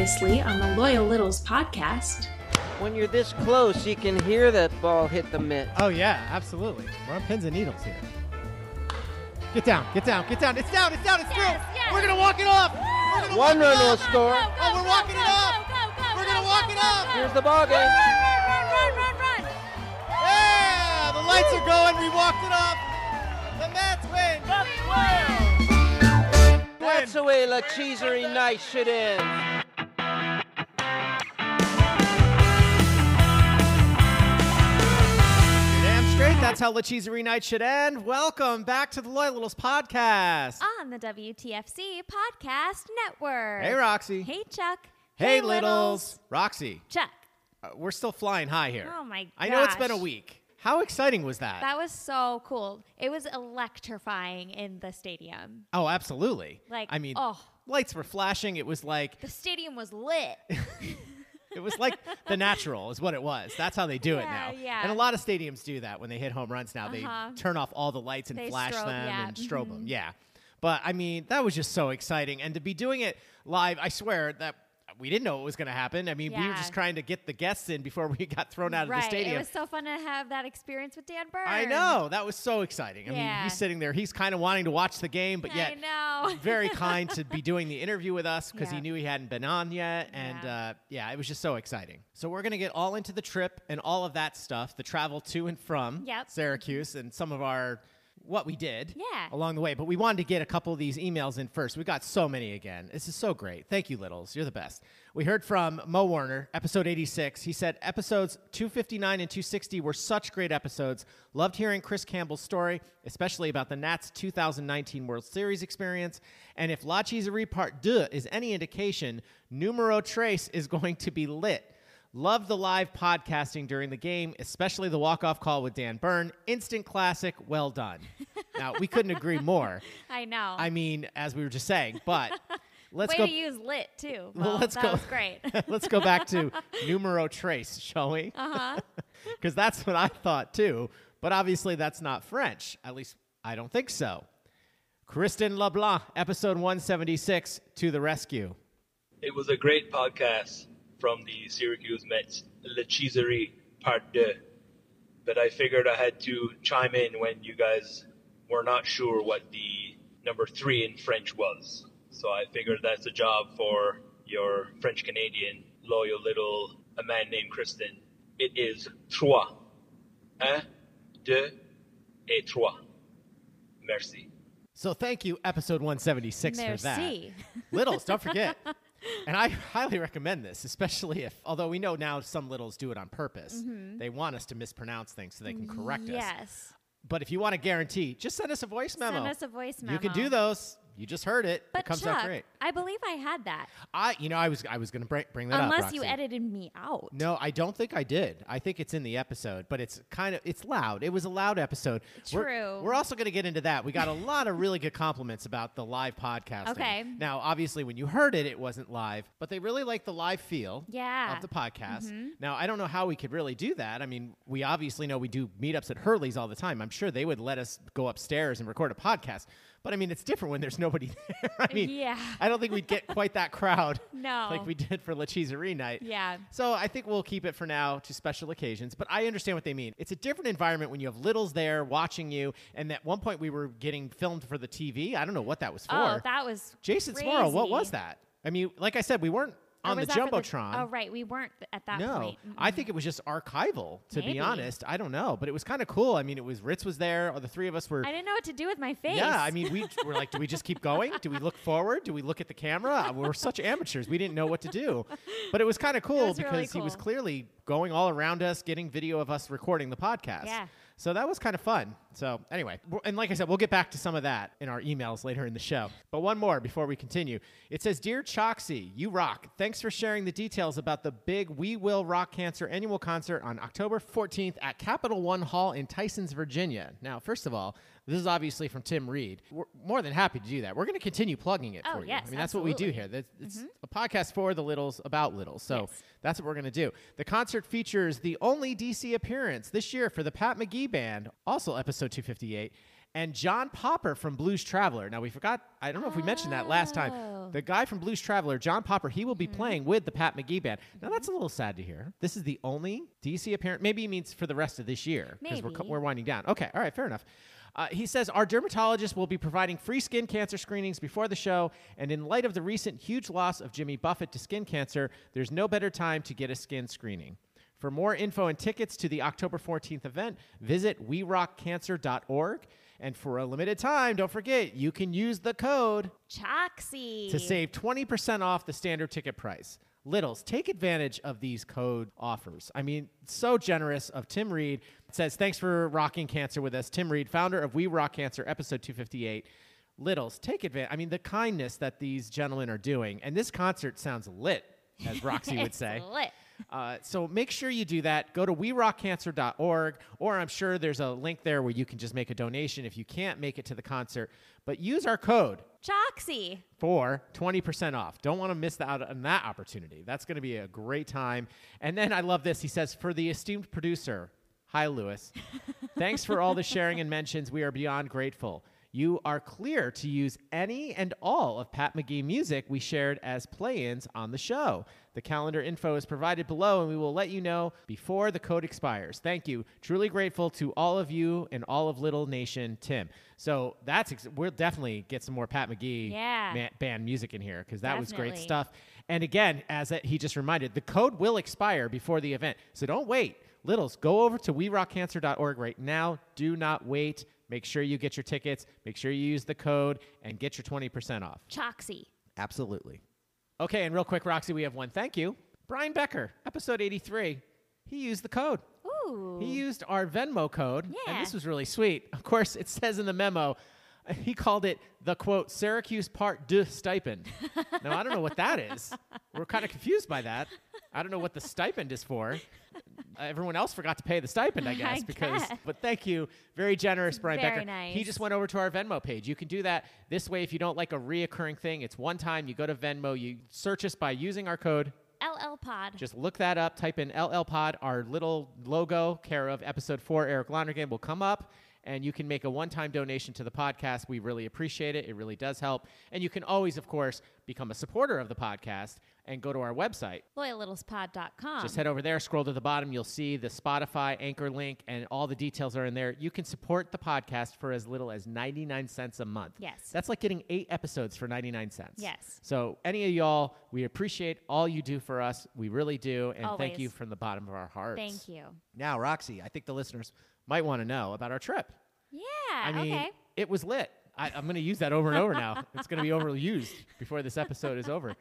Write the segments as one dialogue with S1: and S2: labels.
S1: Previously on the Loyal Littles podcast.
S2: When you're this close, you can hear that ball hit the mitt.
S3: Oh yeah, absolutely. We're on pins and needles here. Get down, get down, get down. It's down, it's down, it's through.
S4: yes.
S3: We're gonna walk it off. We're gonna
S2: One run
S3: it
S2: will
S3: off.
S2: score.
S3: Oh, we're walking it off. We're gonna walk it off.
S2: Here's the ball game.
S4: Run, run, run, run, run. run.
S3: Yeah, the lights are going. We walked it off. The Mets win.
S2: That's the way La Cheesery night should end.
S3: That's how La Cheesery night should end. Welcome back to the Loyal Littles podcast.
S4: On the WTFC Podcast Network.
S3: Hey, Roxy.
S4: Hey, Chuck.
S3: Hey, Littles. Roxy,
S4: Chuck.
S3: uh, we're still flying high here.
S4: Oh, my God.
S3: I know it's been a week. How exciting was that?
S4: That was so cool. It was electrifying in the stadium.
S3: oh, absolutely.
S4: Like,
S3: I mean,
S4: oh.
S3: lights were flashing. It was like
S4: The stadium was lit.
S3: It was like the natural is what it was. That's how they do it now.
S4: yeah.
S3: And a lot of stadiums do that when they hit home runs now.
S4: Uh-huh.
S3: They turn off all the lights and
S4: They
S3: flash
S4: strobe,
S3: them
S4: yeah.
S3: and strobe
S4: Mhm.
S3: them. Yeah. But I mean, that was just so exciting. And to be doing it live, I swear that we didn't know what was going to happen. I mean, we were just trying to get the guests in before we got thrown out of
S4: right.
S3: the stadium.
S4: It was so fun to have that experience with Dan Byrne.
S3: I know. That was so exciting. I mean, he's sitting there. He's kind of wanting to watch the game, but
S4: I
S3: yet
S4: know.
S3: very kind to be doing the interview with us because he knew he hadn't been on yet. And
S4: Yeah.
S3: uh, yeah, it was just so exciting. So we're going to get all into the trip and all of that stuff, the travel to and from
S4: Yep.
S3: Syracuse and some of our what we did
S4: Yeah.
S3: along the way. But we wanted to get a couple of these emails in first. We got so many again. This is so great. Thank you, Littles. You're the best. We heard from Mo Warner, episode 86. He said episodes 259 and 260 were such great episodes. Loved hearing Chris Campbell's story, especially about the Nats 2019 World Series experience. And if La Cheeserie Part 2 is any indication, Numero Trace is going to be lit. Loved the live podcasting during the game, especially the walk-off call with Dan Byrne. Instant classic. Well done. now we couldn't agree more.
S4: I know.
S3: I mean, as we were just saying, but let's
S4: Way
S3: go.
S4: to use lit too.
S3: Well, let's
S4: that
S3: go.
S4: was great.
S3: let's go back to numero trace, shall we?
S4: uh huh.
S3: Because that's what I thought too. But obviously, that's not French. At least I don't think so. Kristen LeBlanc, episode 176, to the rescue.
S5: It was a great podcast from the Syracuse Mets, Le Cheeserie Part 2. But I figured I had to chime in when you guys were not sure what the number three in French was. So I figured that's a job for your French Canadian loyal little a man named Kristen. It is trois. Un, deux, et trois. Merci.
S3: So thank you, episode 176, for that.
S4: Merci.
S3: Littles, don't forget. And I highly recommend this, especially if, although we know now some littles do it on purpose, mm-hmm. they want us to mispronounce things so they can correct us.
S4: Yes.
S3: But if you want a guarantee, just send us a voice memo.
S4: Send us a voice memo.
S3: You can do those. You just heard it.
S4: But
S3: it comes
S4: Chuck,
S3: out great.
S4: I believe I had that.
S3: I, you know, I was, I was going to bring, bring that up.
S4: Unless you edited me out.
S3: No, I don't think I did. I think it's in the episode, but it's kind of it's loud. It was a loud episode. We're-
S4: True.
S3: We're, also going to get into that. We got a lot of really good compliments about the live podcast.
S4: Okay.
S3: Now, obviously, when you heard it, it wasn't live, but they really like the live feel.
S4: Yeah.
S3: Of the podcast. Mm-hmm. Now, I don't know how we could really do that. I mean, we obviously know we do meetups at Hurley's all the time. I'm sure they would let us go upstairs and record a podcast. But I mean, it's different when there's nobody there. I mean,
S4: Yeah.
S3: I don't think we'd get quite that crowd
S4: No.
S3: like we did for La Cheeserie night.
S4: Yeah.
S3: So I think we'll keep it for now to special occasions, but I understand what they mean. It's a different environment when you have littles there watching you, and at one point we were getting filmed for the TV. I don't know what that was oh, for.
S4: Oh, that was
S3: Jason
S4: crazy.
S3: What was that? I mean, like I said, we weren't on the
S4: was that for
S3: jumbotron.
S4: oh, right. We weren't at that
S3: no,
S4: point.
S3: I think it was just archival. To
S4: Maybe.
S3: be honest, I don't know, but it was kind of cool. I mean, it was Ritz was there, or the three of us were.
S4: I didn't know what to do with my face.
S3: Yeah, I mean, we were like, do we just keep going? Do we look forward? Do we look at the camera? Uh, We're such amateurs. We didn't know what to do. But it was kind of cool because
S4: really
S3: he was clearly going all around us, getting video of us recording the podcast.
S4: Yeah.
S3: So that was kind of fun. So anyway, and like I said, we'll get back to some of that in our emails later in the show. But one more before we continue. It says, "Dear Choxy, you rock. Thanks for sharing the details about the big We Will Rock Cancer annual concert on October 14th at Capital One Hall in Tysons, Virginia." Now, first of all, this is obviously from Tim Reed. We're more than happy to do that. We're going to continue plugging it
S4: Oh,
S3: for you.
S4: yes,
S3: I mean, that's what we do here. That's- It's mm-hmm. a podcast for the littles about littles. So
S4: Yes.
S3: that's what we're going to do. The concert features the only DC appearance this year for the Pat McGee Band, also episode 258, and John Popper from Blues Traveler. Now, we forgot, I don't know if we mentioned that last time.
S4: Oh.
S3: The guy from Blues Traveler, John Popper, he will be mm-hmm. playing with the Pat McGee band. Now that's a mm-hmm. little sad to hear. This is the only DC apparent. Maybe he means for the rest of this year because we're, we're winding down. Okay, all right, fair enough. Uh, he says our dermatologist will be providing free skin cancer screenings before the show, and in light of the recent huge loss of Jimmy Buffett to skin cancer, there's no better time to get a skin screening. For more info and tickets to the October 14th event, visit werockcancer.org. And for a limited time, don't forget, you can use the code
S4: Choxy.
S3: to save 20% off the standard ticket price. Littles, take advantage of these code offers. I mean, so generous of Tim Reed. It says, Thanks for rocking cancer with us. Tim Reed, founder of We Rock Cancer, episode 258. Littles, take advantage. I mean, the kindness that these gentlemen are doing. And this concert sounds lit, as Roxy would say.
S4: lit.
S3: Uh, so make sure you do that. Go to werockcancer.org, or I'm sure there's a link there where you can just make a donation if you can't make it to the concert. But use our code
S4: Choxy.
S3: for 20% off. Don't want to miss out on that opportunity. That's going to be a great time. And then I love this. He says, For the esteemed producer, hi, Lewis. Thanks for all the sharing and mentions. We are beyond grateful. You are clear to use any and all of Pat McGee music we shared as play ins on the show. The calendar info is provided below, and we will let you know before the code expires. Thank you. Truly grateful to all of you and all of Little Nation, Tim. So that's ex- we'll definitely get some more Pat McGee
S4: Yeah.
S3: ma- band music in here because that was great stuff. And again, as he just reminded, the code will expire before the event. So don't wait. Littles, go over to werockcancer.org right now. Do not wait. Make sure you get your tickets. Make sure you use the code and get your 20% off.
S4: Choxy.
S3: Absolutely. Okay, and real quick, Roxy, we have one thank you. Brian Becker, episode 83. He used the code.
S4: Ooh.
S3: He used our Venmo code, and this was really sweet. Of course, it says in the memo, he called it the quote Syracuse Part Deux stipend. now I don't know what that is. We're kind of confused by that. I don't know what the stipend is for. Uh, everyone else forgot to pay the stipend, I guess.
S4: I
S3: because,
S4: guess.
S3: but thank you, very generous, Brian
S4: Very
S3: Becker. He just went over to our Venmo page. You can do that this way if you don't like a reoccurring thing. It's one time. You go to Venmo, you search us by using our code
S4: LL Pod.
S3: just look that up, type in LL Pod, our little logo, care of episode four, Eric Londergan, will come up, and you can make a one time donation to the podcast. We really appreciate it. It really does help. And you can always, of course, become a supporter of the podcast and go to our website.
S4: LoyalLittlesPod.com.
S3: Just head over there, scroll to the bottom. You'll see the Spotify anchor link, and all the details are in there. You can support the podcast for as little as 99 cents a month.
S4: Yes.
S3: That's like getting eight episodes for 99 cents.
S4: Yes.
S3: So, any of y'all, we appreciate all you do for us. We really do. And thank you from the bottom of our hearts.
S4: Thank you.
S3: Now, Roxy, I think the listeners might want to know about our trip.
S4: Yeah.
S3: I mean,
S4: okay.
S3: it was lit. I, I'm going to use that over and over now. It's going to be overused before this episode is over.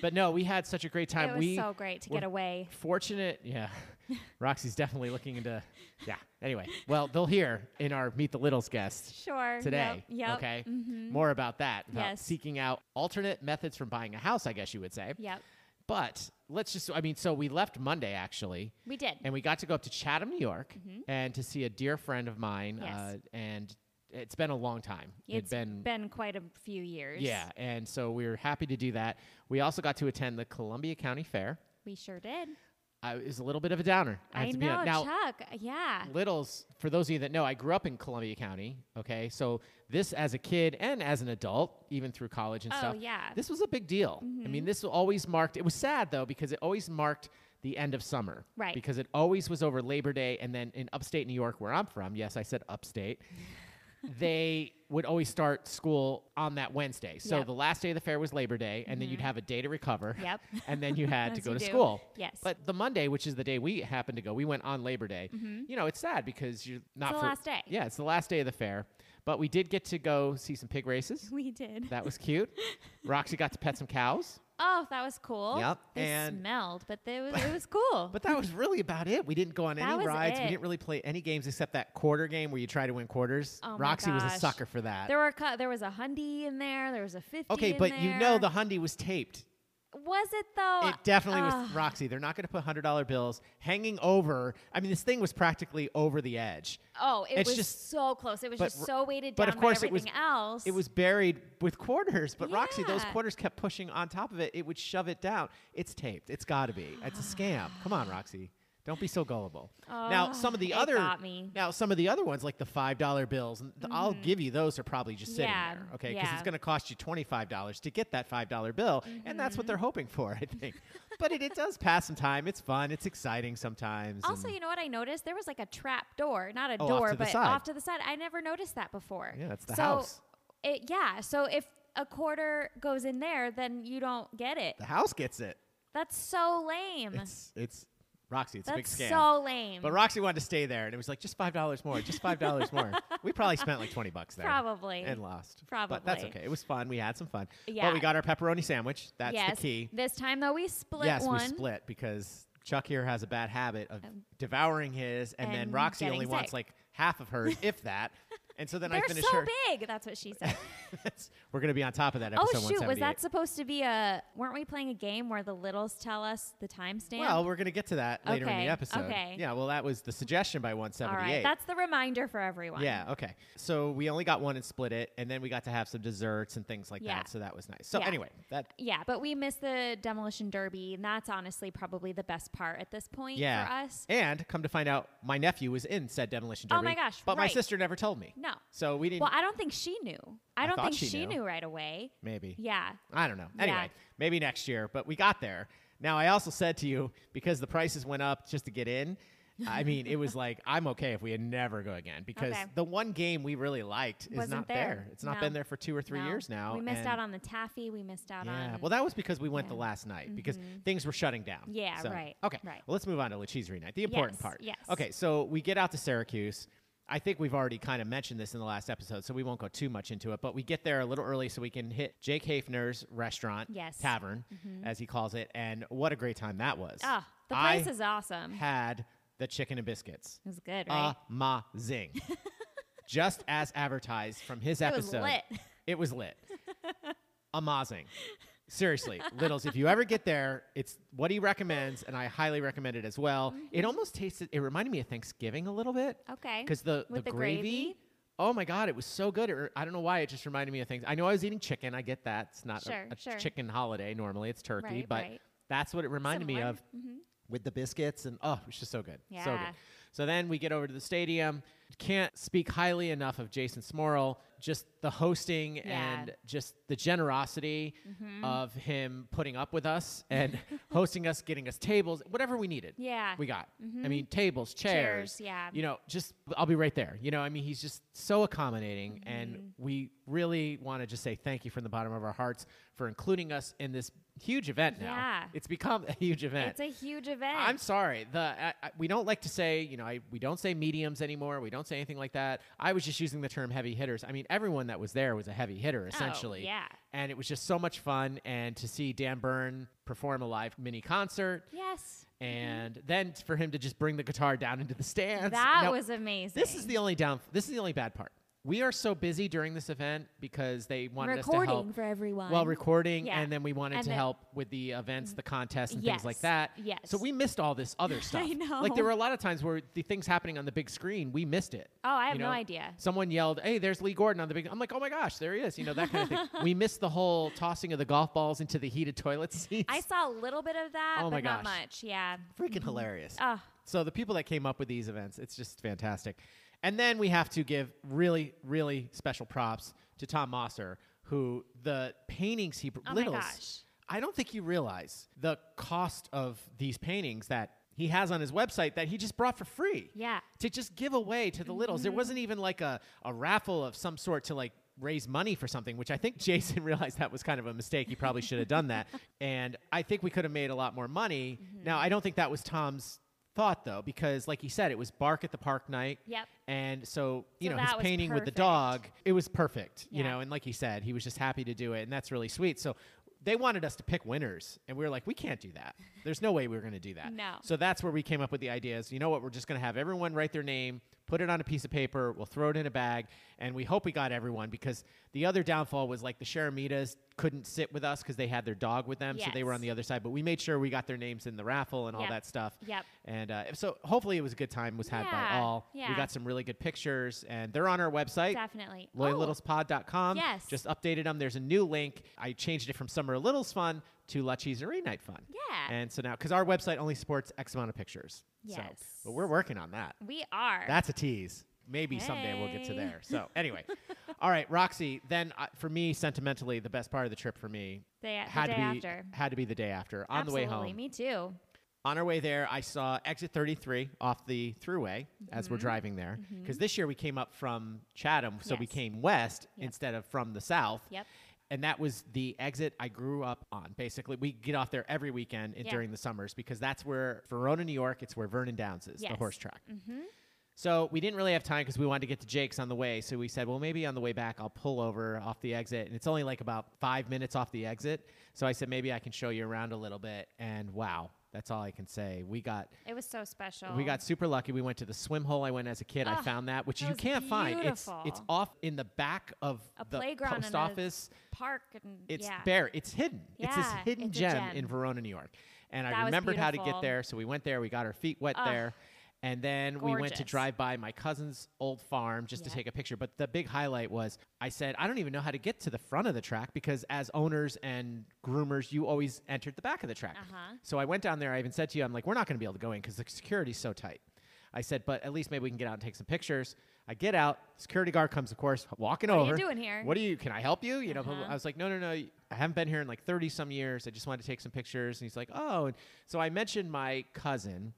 S3: But no, we had such a great time.
S4: It was
S3: we
S4: so great to get away.
S3: Fortunate, yeah. Roxy's definitely looking into, yeah. Anyway, well, they'll hear in our Meet the Littles guest
S4: Sure.
S3: today.
S4: Yep. yep.
S3: Okay.
S4: mhm.
S3: More about that. About
S4: Yes.
S3: seeking out alternate methods from buying a house, I guess you would say.
S4: Yep.
S3: But let's just, I mean, so we left Monday actually,
S4: We did.
S3: and we got to go up to Chatham, New York, and to see a dear friend of mine.
S4: Mm-hmm. Yes.
S3: Uh, and it's been a long time.
S4: It's
S3: been
S4: been quite a few years.
S3: yeah, and so we were happy to do that. We also got to attend the Columbia County Fair.
S4: We sure did.
S3: It was a little bit of a downer. I,
S4: I
S3: to be
S4: know.
S3: Now,
S4: Chuck. Yeah.
S3: Littles, for those of you that know, I grew up in Columbia County. Okay, so this as a kid and as an adult, even through college and
S4: Oh,
S3: stuff,
S4: yeah.
S3: this was a big deal. I
S4: Mm-hmm.
S3: mean, this always marked. It was sad though because it always marked the end of summer,
S4: Right.
S3: Because it always was over Labor Day, and then in upstate New York, where I'm from, yes, I said upstate. They would always start school on that Wednesday. So
S4: Yep.
S3: the last day of the fair was Labor Day, and then you'd mm-hmm. have a day to recover.
S4: Yep.
S3: And then you had to go to
S4: do.
S3: school.
S4: Yes.
S3: But the Monday, which is the day we happened to go, we went on Labor Day. Mm-hmm. You know, it's sad because you're not
S4: the
S3: for
S4: last day.
S3: Yeah, it's the last day of the fair. But we did get to go see some pig races.
S4: We did.
S3: That was cute. Roxy got to pet some cows.
S4: Oh, that was cool.
S3: Yep,
S4: They
S3: and-
S4: smelled, but they was, it was cool.
S3: But that was really about it. We didn't go on
S4: That
S3: any
S4: was
S3: rides. We
S4: it.
S3: didn't really play any games except that quarter game where you try to win quarters.
S4: Oh my
S3: Roxy was a
S4: gosh.
S3: sucker for that.
S4: there were there was a hundy in there. There was a fifty.
S3: okay,
S4: in
S3: but you know
S4: there.
S3: the hundy was taped.
S4: Was it though?
S3: It definitely was Roxy. They're not going to put hundred dollar bills hanging over. I mean, this thing was practically over the edge.
S4: Oh, it
S3: It's
S4: was
S3: just-
S4: so close. It was just so weighted down but
S3: of course
S4: by
S3: it was-
S4: else.
S3: It was buried with quarters, but Roxy, those quarters kept pushing on top of it. It would shove it down. It's taped. It's got to be. It's a scam. Come on, Roxy. Don't be so gullible. now,
S4: Oh,
S3: some of the other now some of the other ones, like the five dollar bills, and th- I'll give you those are probably just sitting
S4: Mm-hmm. Yeah,
S3: there, okay? Because it's going to cost you twenty five dollars to get that five dollar bill, and that's
S4: Mm-hmm.
S3: what they're hoping for, I think. but it, it does pass some time. It's fun. It's exciting sometimes.
S4: Also, you know what I noticed? There was like a trap door, not a
S3: Oh,
S4: door,
S3: the
S4: but
S3: side.
S4: off to the side. I never noticed that before.
S3: Yeah, that's the
S4: so
S3: house.
S4: It, yeah. So if a quarter goes in there, then you don't get it.
S3: the house gets it.
S4: That's so lame.
S3: It's it's Roxy. It's a big
S4: That's
S3: scam.
S4: so lame.
S3: But Roxy wanted to stay there, and it was like just five dollars more, just five dollars more. We probably spent like twenty bucks there,
S4: Probably.
S3: and lost. Probably. but that's okay. It was fun. We had some fun.
S4: Yeah.
S3: But we got our pepperoni sandwich. That's
S4: yes.
S3: the key.
S4: This time though, we split
S3: yes,
S4: one.
S3: we split because Chuck here has a bad habit of devouring his, and, then
S4: and
S3: Roxy
S4: getting
S3: only wants
S4: sick.
S3: like half of hers, if that. And so then I
S4: They're
S3: finish
S4: so
S3: her.
S4: big. That's what she said.
S3: We're gonna be on top of that
S4: oh
S3: episode.
S4: shoot, was that supposed to be a? Weren't we playing a game where the littles tell us the timestamp?
S3: Well, we're gonna get to that later in the episode.
S4: okay.
S3: Yeah. Well, that was the suggestion by 178.
S4: right. That's the reminder for everyone.
S3: Yeah, okay. So we only got one and split it, and then we got to have some desserts and things like
S4: Yeah.
S3: that. So that was nice. So
S4: Yeah.
S3: anyway, that
S4: Yeah, but we missed the demolition derby, and that's honestly probably the best part at this point
S3: yeah.
S4: for us.
S3: And come to find out, my nephew was in said demolition derby.
S4: Oh my gosh,
S3: But my sister never told me.
S4: No.
S3: So we didn't.
S4: Well, I don't think she knew. I
S3: I
S4: don't think
S3: she
S4: she,
S3: knew.
S4: knew right away.
S3: maybe.
S4: Yeah.
S3: I don't know.
S4: Yeah.
S3: Anyway, maybe next year. But we got there. Now I also said to you because the prices went up just to get in. I mean, it was like I'm okay if we had never go again because
S4: Okay.
S3: the one game we really liked is
S4: Wasn't
S3: not
S4: there.
S3: It's not
S4: No.
S3: been there for two or three
S4: No.
S3: years now.
S4: We missed out on the taffy. We missed out
S3: Yeah,
S4: on.
S3: well, that was because we went the last night because mm-hmm. things were shutting down.
S4: Yeah,
S3: So-
S4: right,
S3: Okay,
S4: right.
S3: Well, let's move on to La Cheeserie night, the important
S4: Yes,
S3: part.
S4: yes.
S3: Okay, so we get out to Syracuse. I think we've already kind of mentioned this in the last episode, so we won't go too much into it. But we get there a little early so we can hit Jake Hafner's restaurant,
S4: Yes. Mm-hmm.
S3: tavern, as he calls it, and what a great time that was.
S4: Ah, the
S3: I
S4: place is awesome.
S3: had the chicken and biscuits.
S4: It was good, right?
S3: Amazing. Just as advertised from his episode.
S4: It was
S3: episode.
S4: lit.
S3: It was lit. Amazing. Seriously, Littles, if you ever get there, it's what he recommends, and I highly recommend it as well.
S4: Mm-hmm.
S3: It almost tasted, it reminded me of Thanksgiving a little bit.
S4: Okay.
S3: Because the,
S4: With
S3: the,
S4: the
S3: gravy,
S4: gravy?
S3: oh my God, it was so good. Re- I don't know why, it just reminded me of things. I know I was eating chicken. I get that. It's not a-
S4: Sure,
S3: a,
S4: sure.
S3: chicken holiday. Normally it's turkey,
S4: Right,
S3: but
S4: right.
S3: that's what it reminded me
S4: Similar.
S3: of with the biscuits and oh, it's just so good. So good. So then we get over to the stadium. Can't speak highly enough of Jason Smorol. Just the hosting
S4: Yeah.
S3: and just the generosity
S4: Mm-hmm.
S3: of him putting up with us and hosting us, getting us tables, whatever we needed.
S4: Yeah.
S3: We got. I mean, tables, chairs.
S4: Chairs, yeah.
S3: You know, just I'll be right there. You know, I mean, he's just so accommodating,
S4: Mm-hmm.
S3: and we really want to just say thank you from the bottom of our hearts for including us in this huge event now.
S4: Yeah.
S3: It's become a huge event.
S4: It's a huge event.
S3: I'm sorry. The I, I, we don't like to say, you know, I, we don't say mediums anymore. We don't say anything like that. I was just using the term heavy hitters. I mean, everyone that was there was a heavy hitter oh, essentially.
S4: Oh, yeah.
S3: And it was just so much fun and to see Dan Byrne perform a live mini concert
S4: yes. Mm-hmm.
S3: and then for him to just bring the guitar down into the stands.
S4: That
S3: Now,
S4: was amazing.
S3: This is the only down this is the only bad part. We are so busy during this event because they wanted us to help.
S4: recording for everyone.
S3: well, recording,
S4: Yeah.
S3: and then we wanted
S4: And
S3: to
S4: the-
S3: help with the events, the contests, and things like that.
S4: yes.
S3: So we missed all this other stuff. I know. Like there were a lot of times where the things happening on the big screen, we missed it.
S4: Oh, I have
S3: You
S4: no idea.
S3: Someone yelled, "Hey, there's Lee Gordon on the big." I'm like, "Oh my gosh, there he is!" You know that kind of thing. we missed the whole tossing of the golf balls into the heated toilet seats.
S4: I saw a little bit of that,
S3: Oh my
S4: but not
S3: gosh.
S4: much. Yeah.
S3: freaking hilarious.
S4: Oh,
S3: So the people that came up with these events, it's just fantastic. And then we have to give really, really special props to Tom Mosser, who the paintings he
S4: Oh my
S3: littles.
S4: gosh.
S3: I don't think you realize the cost of these paintings that he has on his website that he just brought for free.
S4: Yeah.
S3: To just give away to the littles. There mm-hmm. wasn't even like a, a raffle of some sort to like raise money for something, which I think Jason realized that was kind of a mistake. He probably should have done that. And I think we could have made a lot more money. Mm-hmm. Now, I don't think that was Tom's thought though, because like he said, it was bark at the park night.
S4: Yep.
S3: And so, you
S4: So
S3: know, his painting with the dog, it was perfect, you know, and like he said, he was just happy to do it. And that's really sweet. So they wanted us to pick winners. And we were like, we can't do that. There's no way we are going to do that.
S4: No.
S3: So that's where we came up with the ideas. You know what? We're just going to have everyone write their name, put it on a piece of paper, we'll throw it in a bag, and we hope we got everyone because the other downfall was like the Sharamitas couldn't sit with us because they had their dog with them, so they were on the other side. But we made sure we got their names in the raffle and all that stuff.
S4: Yep.
S3: And uh, so hopefully it was a good time was had by all.
S4: Yeah.
S3: We got some really good pictures, and they're on our website.
S4: Definitely.
S3: LoyalLittlesPod.com.
S4: Yes.
S3: Just updated them. There's a new link. I changed it from Summer Littles Fun to La Cheeserie Night Fun.
S4: Yeah.
S3: And so now, because our website only supports X amount of pictures. So,
S4: Yes.
S3: but we're working on that.
S4: We are.
S3: That's a tease. Maybe someday we'll get to there. So anyway, all right, Roxy. Then uh, for me, sentimentally, the best part of the trip for me
S4: Day-
S3: had to be
S4: after.
S3: had to be the day after. On
S4: Absolutely.
S3: the way home,
S4: Me too.
S3: on our way there, I saw exit 33 off the throughway as
S4: Mm-hmm.
S3: we're driving there. Because this year we came up from Chatham, so we came west
S4: Yep.
S3: instead of from the south.
S4: Yep.
S3: And that was the exit I grew up on. Basically, we get off there every weekend
S4: Yeah.
S3: during the summers because that's where Verona, New York, it's where Vernon Downs is, the horse track. Mm-hmm. So we didn't really have time because we wanted to get to Jake's on the way. So we said, well, maybe on the way back, I'll pull over off the exit. And it's only like about five minutes off the exit. So I said, maybe I can show you around a little bit. And wow, that's all I can say. We got
S4: It was so special.
S3: we got super lucky. We went to the swim hole I went as a kid. I
S4: Ah,
S3: found that, which
S4: that
S3: you
S4: was
S3: can't find. It's it's
S4: beautiful.
S3: off in the back of
S4: a
S3: the
S4: playground
S3: post
S4: and a
S3: office.
S4: park and
S3: It's
S4: yeah.
S3: bare. It's hidden. it's this
S4: Yeah,
S3: hidden
S4: it's a
S3: gem, in. Verona, New York. And
S4: That
S3: I
S4: was
S3: remembered how to get
S4: beautiful.
S3: there, so we went there. We got our feet wet there. And then we went to drive by my cousin's old farm just to take a picture. But the big highlight was I said, I don't even know how to get to the front of the track because as owners and groomers, you always entered the back of the track.
S4: Uh-huh.
S3: So I went down there. I even said to you, I'm like, we're not going to be able to go in because the security's so tight. I said, but at least maybe we can get out and take some pictures. I get out. Security guard comes, of course, walking over.
S4: What are you doing here?
S3: What do you? Can I help you? You know,
S4: Uh-huh.
S3: I was like, no, no, no. I haven't been here in like 30 some years. I just wanted to take some pictures. And he's like, oh. And so I mentioned my cousin,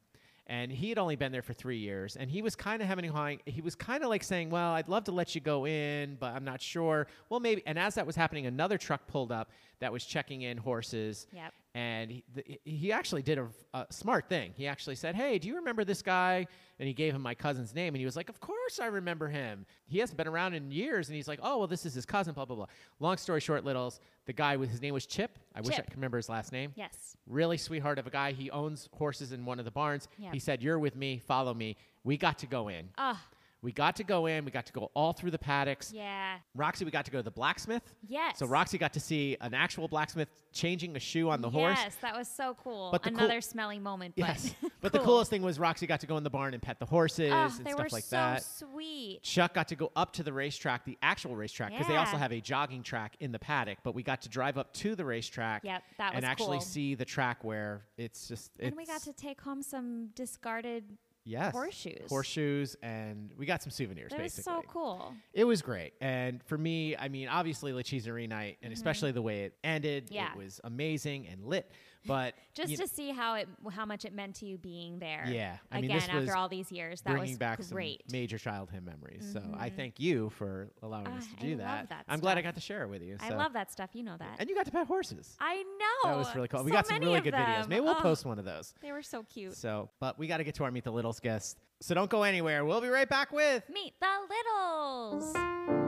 S3: and he had only been there for three years, and he was kind of having he was kind of like saying, well, I'd love to let you go in, but I'm not sure. Well, maybe. And as that was happening, another truck pulled up that was checking in horses.
S4: Yep.
S3: And he, th- he actually did a, a smart thing. He actually said, Hey, do you remember this guy? And he gave him my cousin's name. And he was like, Of course I remember him. He hasn't been around in years. And he's like, Oh, well, this is his cousin, blah, blah, blah. Long story short, Littles, the guy, with his name was Chip. I wish I
S4: Chip.
S3: could remember his last name.
S4: Yes.
S3: Really sweetheart of a guy. He owns horses in one of the barns.
S4: Yeah.
S3: He said, You're with me, follow me. We got to go in.
S4: Oh,
S3: We got to go in. We got to go all through the paddocks.
S4: yeah.
S3: Roxy, we got to go to the blacksmith.
S4: Yes.
S3: So Roxy got to see an actual blacksmith changing a shoe on the horse.
S4: Yes, that was so cool.
S3: But cool-
S4: Another smelly moment. But
S3: Yes. But the coolest thing was Roxy got to go in the barn and pet the horses
S4: Oh,
S3: and
S4: they
S3: stuff
S4: were
S3: like
S4: so
S3: that.
S4: sweet.
S3: Chuck got to go up to the racetrack, the actual racetrack, because they also have a jogging track in the paddock. But we got to drive up to the racetrack
S4: Yep, that was and
S3: actually
S4: cool.
S3: see the track where it's just. It's,
S4: And we got to take home some discarded.
S3: Yes,
S4: horseshoes.
S3: horseshoes, and we got some souvenirs.
S4: That was
S3: basically,
S4: so cool.
S3: It was great. And for me, I mean, obviously La Cheeserie night, and especially the way it ended,
S4: Mm-hmm. Yeah.
S3: it was amazing and lit. But
S4: Just to see how it, how much it meant to you being there.
S3: Yeah, I mean,
S4: Again, after all these years, that
S3: bringing
S4: was
S3: back
S4: great.
S3: some major childhood memories. So I
S4: Mhm.
S3: thank you for allowing us
S4: Ah,
S3: to do
S4: I
S3: that.
S4: love that
S3: I'm glad I got to share it with you.
S4: I love that stuff. You know that.
S3: And you got to pet horses.
S4: I know.
S3: that was really cool. we got some really good videos. Maybe we'll
S4: Oh,
S3: post one of those.
S4: They were so cute.
S3: So, but we got to get to our Meet the Littles guest. So don't go anywhere. We'll be right back with.
S4: Meet the Littles.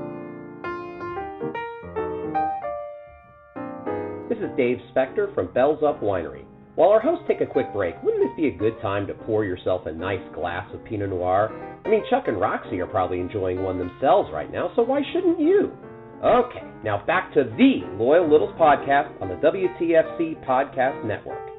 S6: This is Dave Specter from Bells Up Winery. While our hosts take a quick break, wouldn't this be a good time to pour yourself a nice glass of Pinot Noir? I mean, Chuck and Roxy are probably enjoying one themselves right now, so why shouldn't you? Okay, now back to the Loyal Littles podcast on the WTFC Podcast Network.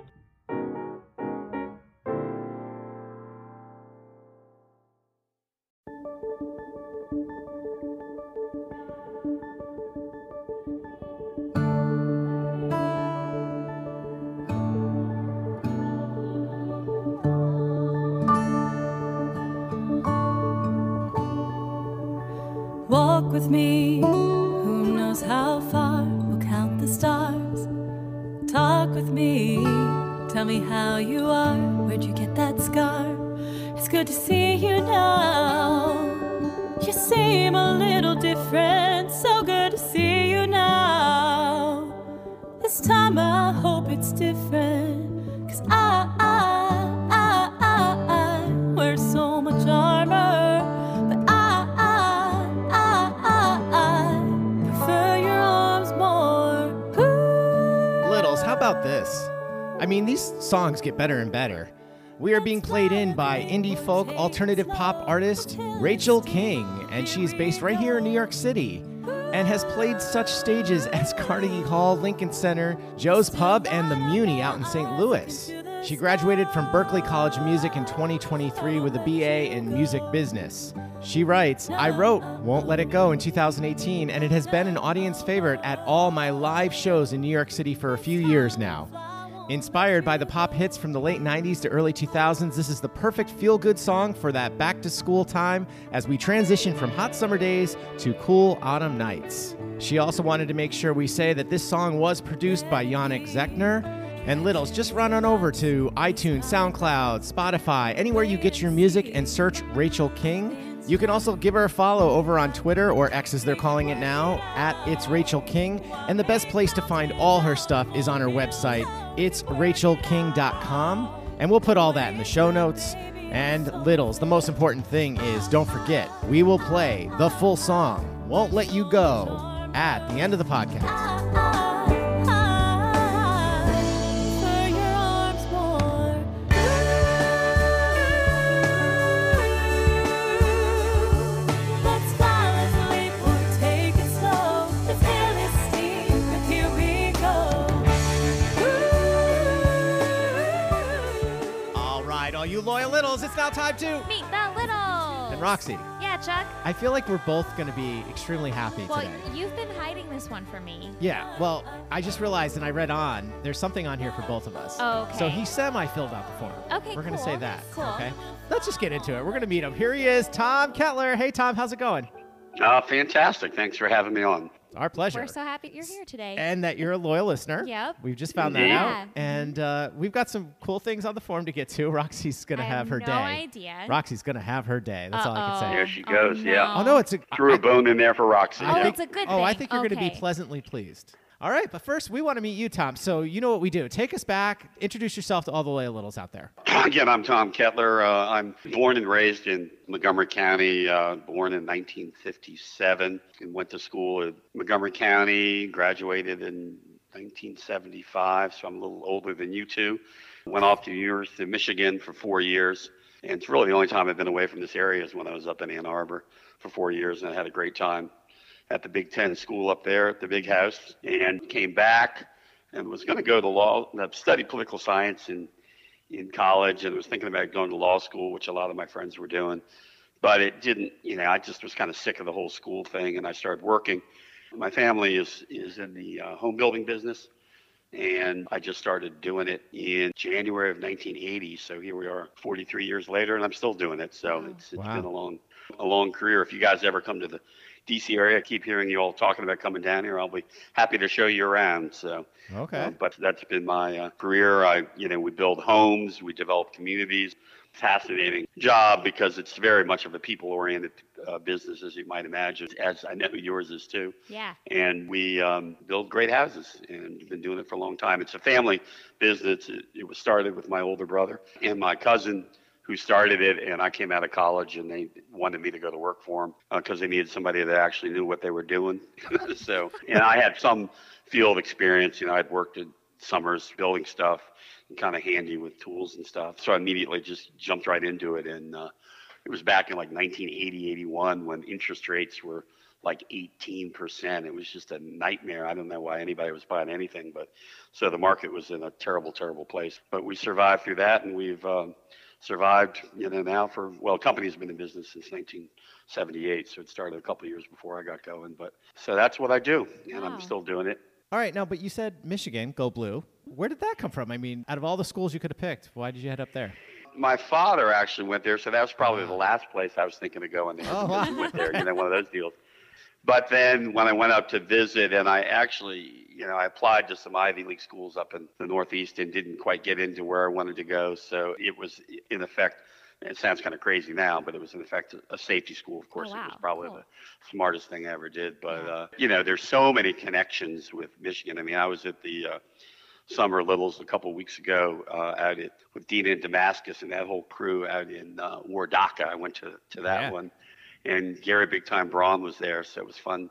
S3: And better. We are being played in by indie folk alternative pop artist Rachel King, and she is based right here in New York City and has played such stages as Carnegie Hall, Lincoln Center, Joe's Pub, and the Muni out in St. Louis. She graduated from Berklee College of Music in 2023 with a BA in music business. She writes, I wrote Won't Let It Go in 2018, and it has been an audience favorite at all my live shows in New York City for a few years now. Inspired by the pop hits from the late 90s to early 2000s, this is the perfect feel good song for that back to school time as we transition from hot summer days to cool autumn nights. She also wanted to make sure we say that this song was produced by Jannek Zechner. And Littles, just run on over to iTunes, SoundCloud, Spotify, anywhere you get your music and search Rachel King. You can also give her a follow over on Twitter, or X as they're calling it now, at It's Rachel King. And the best place to find all her stuff is on her website, it's rachelking.com. And we'll put all that in the show notes. And Littles, the most important thing is don't forget, we will play the full song, Won't Let You Go, at the end of the podcast. Loyal Littles, it's now time to.
S4: Meet the little.
S3: And Roxy,
S4: Yeah, Chuck.
S3: I feel like we're both going to be extremely happy
S4: Well,
S3: today.
S4: you've been hiding this one from me.
S3: Yeah, well, I just realized and I read on, there's something on here for both of us.
S4: Oh,
S3: So he semi filled out the form.
S4: Okay,
S3: We're going to say that.
S4: Cool.
S3: Okay. Let's just get into it. We're going to meet him. Here he is, Tom Kettler. Hey, Tom, how's it going?
S7: Uh, fantastic. Thanks for having me on.
S3: Our pleasure.
S4: We're so happy you're here today.
S3: and that you're a loyal listener.
S4: Yep.
S3: We've just found that
S4: Yeah.
S3: out. And uh, we've got some cool things on the form to get to. Roxy's going to have
S4: have
S3: her
S4: no
S3: day.
S4: idea.
S3: Roxy's going to have her day. That's all I can say.
S7: There she
S4: Oh,
S7: goes. Yeah.
S3: Oh, no, it's a.
S7: Threw
S3: I-
S7: a bone in there for Roxy.
S4: Oh,
S3: think-
S4: it's a good
S3: Oh, I think you're going to be pleasantly pleased. All right, but first we want to meet you, Tom. So you know what we do. Take us back. Introduce yourself to all the loyal littles out there.
S7: Again, I'm Tom Kettler. Uh, I'm born and raised in Montgomery County. Uh, born in 1957 and went to school at Montgomery County. Graduated in 1975, so I'm a little older than you two. Went off to University of Michigan for four years, and it's really the only time I've been away from this area is when I was up in Ann Arbor for four years, and I had a great time at the Big Ten school up there at the big house, and came back and was going to go to law, study political science in in college, and was thinking about going to law school, which a lot of my friends were doing. But it didn't, you know, I just was kind of sick of the whole school thing, and I started working. My family is is in the uh, home building business, and I just started doing it in January of 1980. So here we are, 43 years later, and I'm still doing it. So it's it's
S3: Wow.
S7: been a long a long career. If you guys ever come to the DC area, I keep hearing you all talking about coming down here. I'll be happy to show you around. So.
S3: Okay.
S7: Uh, but that's been my uh, career. I, you know, we build homes, we develop communities. Fascinating job because it's very much of a people-oriented uh, business, as you might imagine, as I know yours is too.
S4: Yeah.
S7: And we um, build great houses, and we've been doing it for a long time. It's a family business. It, it was started with my older brother and my cousin who started it, and I came out of college, and they wanted me to go to work for them because they needed somebody that actually knew what they were doing. so, and I had some field experience. You know, I'd worked in summers building stuff kind of handy with tools and stuff. So I immediately just jumped right into it, and uh, it was back in like 1980, 81 when interest rates were like 18%. It was just a nightmare. I don't know why anybody was buying anything, but so the market was in a terrible, terrible place. But we survived through that, and we've um, survived, you know, now for well, company's been in business since 1978, so it started a couple of years before I got going. But so that's what I do, and
S4: Wow.
S7: I'm still doing it.
S3: All right, now, but you said Michigan, go blue. Where did that come from? I mean, out of all the schools you could have picked, why did you head up there?
S7: My father actually went there, so that was probably the last place I was thinking of going there.
S3: Oh, wow.
S7: went there, you know, one of those deals. But then when I went up to visit, and I actually, you know, I applied to some Ivy League schools up in the Northeast and didn't quite get into where I wanted to go. So it was, in effect, it sounds kind of crazy now, but it was in effect a- a safety school. Of course, it was probably
S4: cool.
S7: the smartest thing I ever did. But uh, you know, there's so many connections with Michigan. I mean, I was at the uh, Summer Littles a couple weeks ago uh, out at with Dina in Damascus and that whole crew out in uh, Wardaka. I went to to that
S3: Yeah.
S7: one, and Gary Big Time Braun was there, so it was fun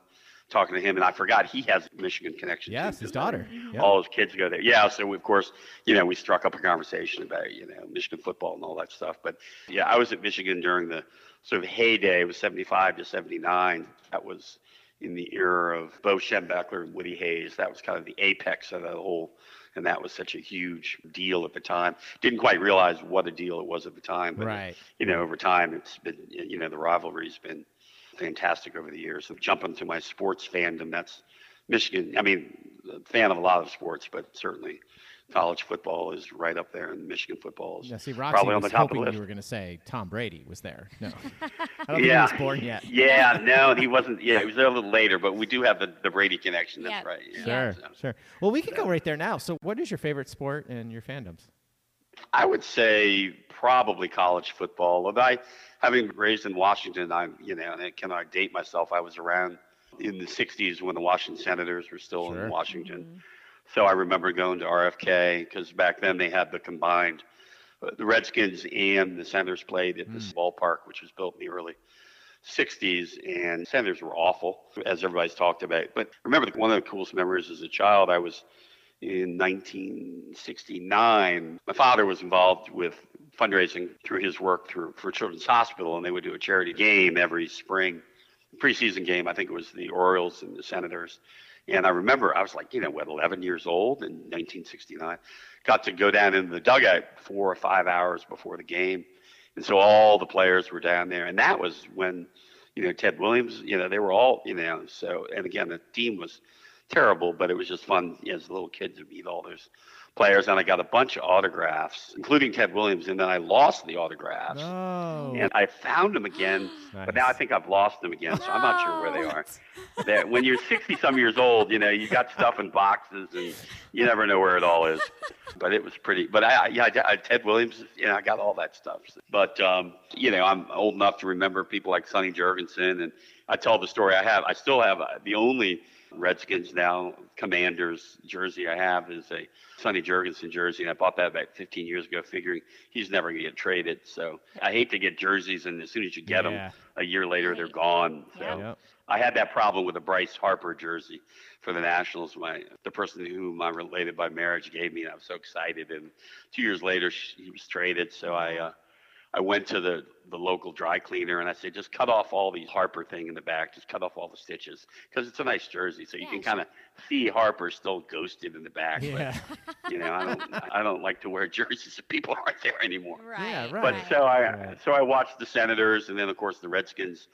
S7: talking to him. And I forgot he has a Michigan connection.
S3: Yes,
S7: too,
S3: his daughter.
S7: All his kids go there. Yeah, so we, of course, you know, we struck up a conversation about you know Michigan football and all that stuff. But yeah, I was at Michigan during the sort of heyday. It was 75 to 79. That was in the era of Bo Schembechler and Woody Hayes. That was kind of the apex of the whole, and that was such a huge deal at the time. Didn't quite realize what a deal it was at the time, but
S3: Right.
S7: you know, over time, it's been you know the rivalry's been fantastic over the years. So jumping to my sports fandom, that's Michigan. I mean, fan of a lot of sports, but certainly college football is right up there, and Michigan football is
S3: Yeah, see, Roxy
S7: probably on the top of the list.
S3: you were going to say Tom Brady was there. No, I don't think
S7: yeah,
S3: he was born yet.
S7: Yeah, no, he wasn't. Yeah, he was there a little later, but we do have the, the Brady connection. That's
S4: Yep.
S7: right. Yeah.
S3: Sure,
S7: So,
S3: sure. Well, we could go right there now. So, what is your favorite sport and your fandoms?
S7: I would say probably college football. Although I, having raised in Washington, I'm you know, and I can I date myself? I was around in the '60s when the Washington Senators were still
S3: Sure.
S7: in Washington. Mm-hmm. So I remember going to RFK because back then they had the combined, uh, the Redskins and the Senators played at this ballpark, which was built in the early 60s, and Senators were awful, as everybody's talked about. But remember, one of the coolest memories as a child, I was in 1969. My father was involved with fundraising through his work through for Children's Hospital, and they would do a charity game every spring, preseason game. I think it was the Orioles and the Senators. And I remember I was like, you know, what, 11 years old in 1969. Got to go down in the dugout four or five hours before the game. And so all the players were down there. And that was when, you know, Ted Williams, you know, they were all, you know, so, and again, the team was terrible, but it was just fun you know, as a little kid to meet all those players. And I got a bunch of autographs, including Ted Williams. And then I lost the autographs.
S3: Oh,
S7: And I found them again, but now I think I've lost them again, so I'm not sure where they are. That when you're 60 some years old, you know, you got stuff in boxes, and you never know where it all is. But it was pretty. But I, I yeah, I, I, Ted Williams, you know, I got all that stuff. But um, you know, I'm old enough to remember people like Sonny Jurgensen, and I tell the story I have. I still have uh, the only Redskins now Commanders jersey I have is a Sonny Jurgensen jersey, and I bought that about 15 years ago, figuring he's never going to get traded. So I hate to get jerseys, and as soon as you get
S3: Yeah.
S7: them, a year later they're gone. So
S4: Yep.
S3: Yep.
S7: I had that problem with a Bryce Harper jersey for the Nationals. My the person whom I'm related by marriage gave me, and I was so excited. And two years later, sh- he was traded. So I uh, I went to the the local dry cleaner and I said, just cut off all these Harper thing in the back, just cut off all the stitches because it's a nice jersey, so you
S4: Yeah,
S7: can kind of see Harper still ghosted in the back.
S3: Yeah.
S7: But you know, I don't I don't like to wear jerseys if people aren't there anymore.
S4: Right.
S3: Yeah, right.
S7: But so I
S3: Right.
S7: so I watched the Senators and then of course the Redskins.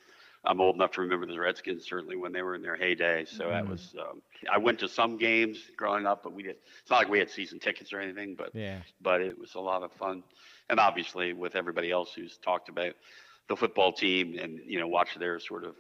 S7: I'm old enough to remember the Redskins certainly when they were in their heyday. So that
S3: Mhm.
S7: was um, I went to some games growing up, but we did. It's not like we had season tickets or anything, but
S3: Yeah.
S7: but it was a lot of fun. And obviously with everybody else who's talked about the football team and you know watch their sort of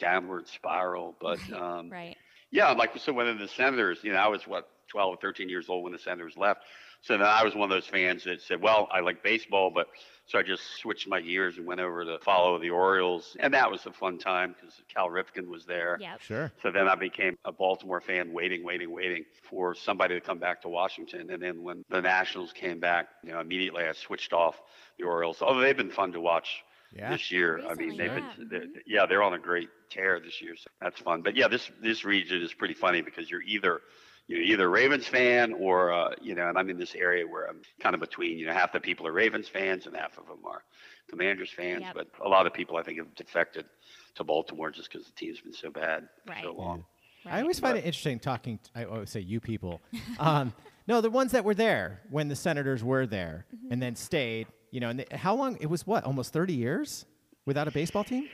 S7: downward spiral. But um,
S4: right.
S7: yeah, like so when the Senators, you know, I was what 12 or 13 years old when the Senators left. So then I was one of those fans that said, well, I like baseball, but so I just switched my gears and went over to follow the Orioles, and that was a fun time because Cal Ripken was there.
S4: Yep.
S3: Sure.
S7: So then I became a Baltimore fan, waiting, waiting, waiting for somebody to come back to Washington. And then when the Nationals came back, you know, immediately I switched off the Orioles. Although they've been fun to watch
S3: Yeah.
S7: this year. I mean, they've
S4: yeah.
S7: been, mm-hmm. they're, yeah, they're on a great tear this year, so that's fun. But yeah, this this region is pretty funny because you're either you're either Ravens fan or uh, you know, and I'm in this area where I'm kind of between. You know, half the people are Ravens fans and half of them are Commanders fans.
S4: Yep.
S7: But a lot of people I think have defected to Baltimore just because the team's been so bad for so
S4: Right.
S7: long.
S3: I always find
S7: But-
S3: it interesting talking. I always say you people. um, no, the ones that were there when the senators were there
S4: Mm-hmm.
S3: and then stayed. You know, and they, how long? It was what? Almost thirty years without a baseball team.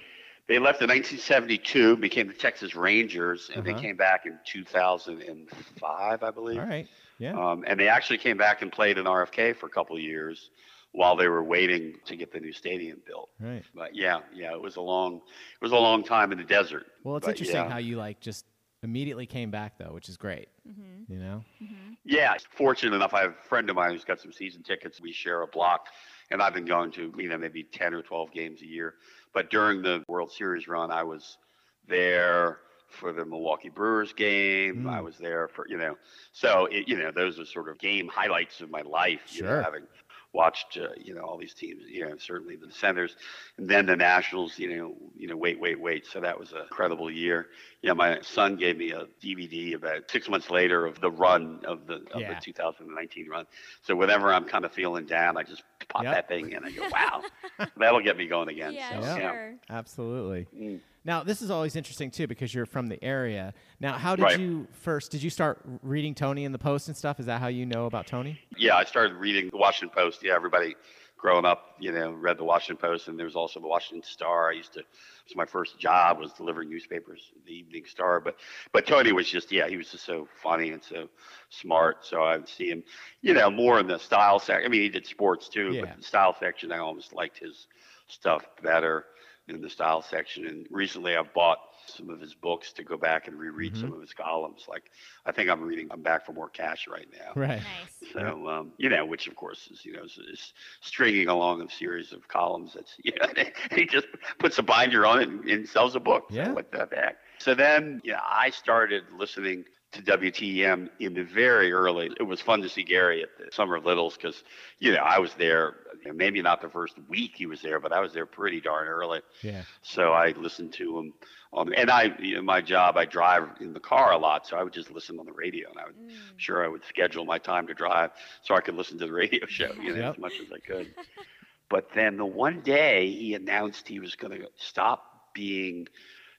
S7: They left in 1972, became the Texas Rangers, and
S3: Uh-huh.
S7: they came back in 2005, I believe.
S3: All right. Yeah.
S7: Um, and they actually came back and played in RFK for a couple of years while they were waiting to get the new stadium built.
S3: right.
S7: But yeah, yeah, it was a long, it was a long time in the desert.
S3: Well, it's
S7: But
S3: interesting
S7: yeah.
S3: how you like just immediately came back though, which is great.
S4: Mm-hmm.
S3: You know.
S7: Yeah, fortunate enough, I have a friend of mine who's got some season tickets. We share a block, and I've been going to you know maybe 10 or 12 games a year. But during the World Series run, I was there for the Milwaukee Brewers game.
S3: Mm.
S7: I was there for you know, so it, you know those are sort of game highlights of my life. You know,
S3: Sure.
S7: having watched uh, you know all these teams. You know, certainly the Senators, and then the Nationals. You know, you know, wait, wait, wait. So that was a incredible year. Yeah, my son gave me a DVD about six months later of the run of the of
S3: Yeah.
S7: the 2019 run. So whenever I'm kind of feeling down, I just pop
S3: Yep.
S7: that thing in. I go, wow, that'll get me going again.
S4: Yeah,
S7: so,
S4: sure.
S3: Absolutely.
S7: Mm.
S3: Now, this is always interesting too because you're from the area. Now, how did
S7: Right.
S3: you first? Did you start reading Tony in the Post and stuff? Is that how you know about Tony?
S7: Yeah, I started reading the Washington Post. Yeah, everybody growing up, you know, read the Washington Post, and there was also the Washington Star. I used to. So my first job was delivering newspapers, the Evening Star. But but Tony was just yeah, he was just so funny and so smart. So I would see him, you know, more in the style section. I mean, he did sports too,
S3: Yeah.
S7: but the style section, I almost liked his stuff better in the style section. And recently, I've bought some of his books to go back and reread
S3: Mm-hmm.
S7: some of his columns. Like I think I'm reading. I'm back for more cash right now.
S3: Right.
S4: Nice.
S7: So, um, you know, which of course is, you know, is, is stringing along a series of columns. That's, you know, he just puts a binder on it and, and sells a book. So
S3: Yeah.
S7: what the heck? So then, yeah, I started listening to WTEM in the very early. It was fun to see Gary at the Summer of Littles because, you know, I was there. You Maybe not the first week he was there, but I was there pretty darn early.
S3: Yeah.
S7: So I listened to him on, and I, you know, my job, I drive in the car a lot, so I would just listen on the radio, and I would, mm. sure, I would schedule my time to drive so I could listen to the radio show, you know,
S3: Yep.
S7: as much as I could. but then the one day he announced he was going to stop being,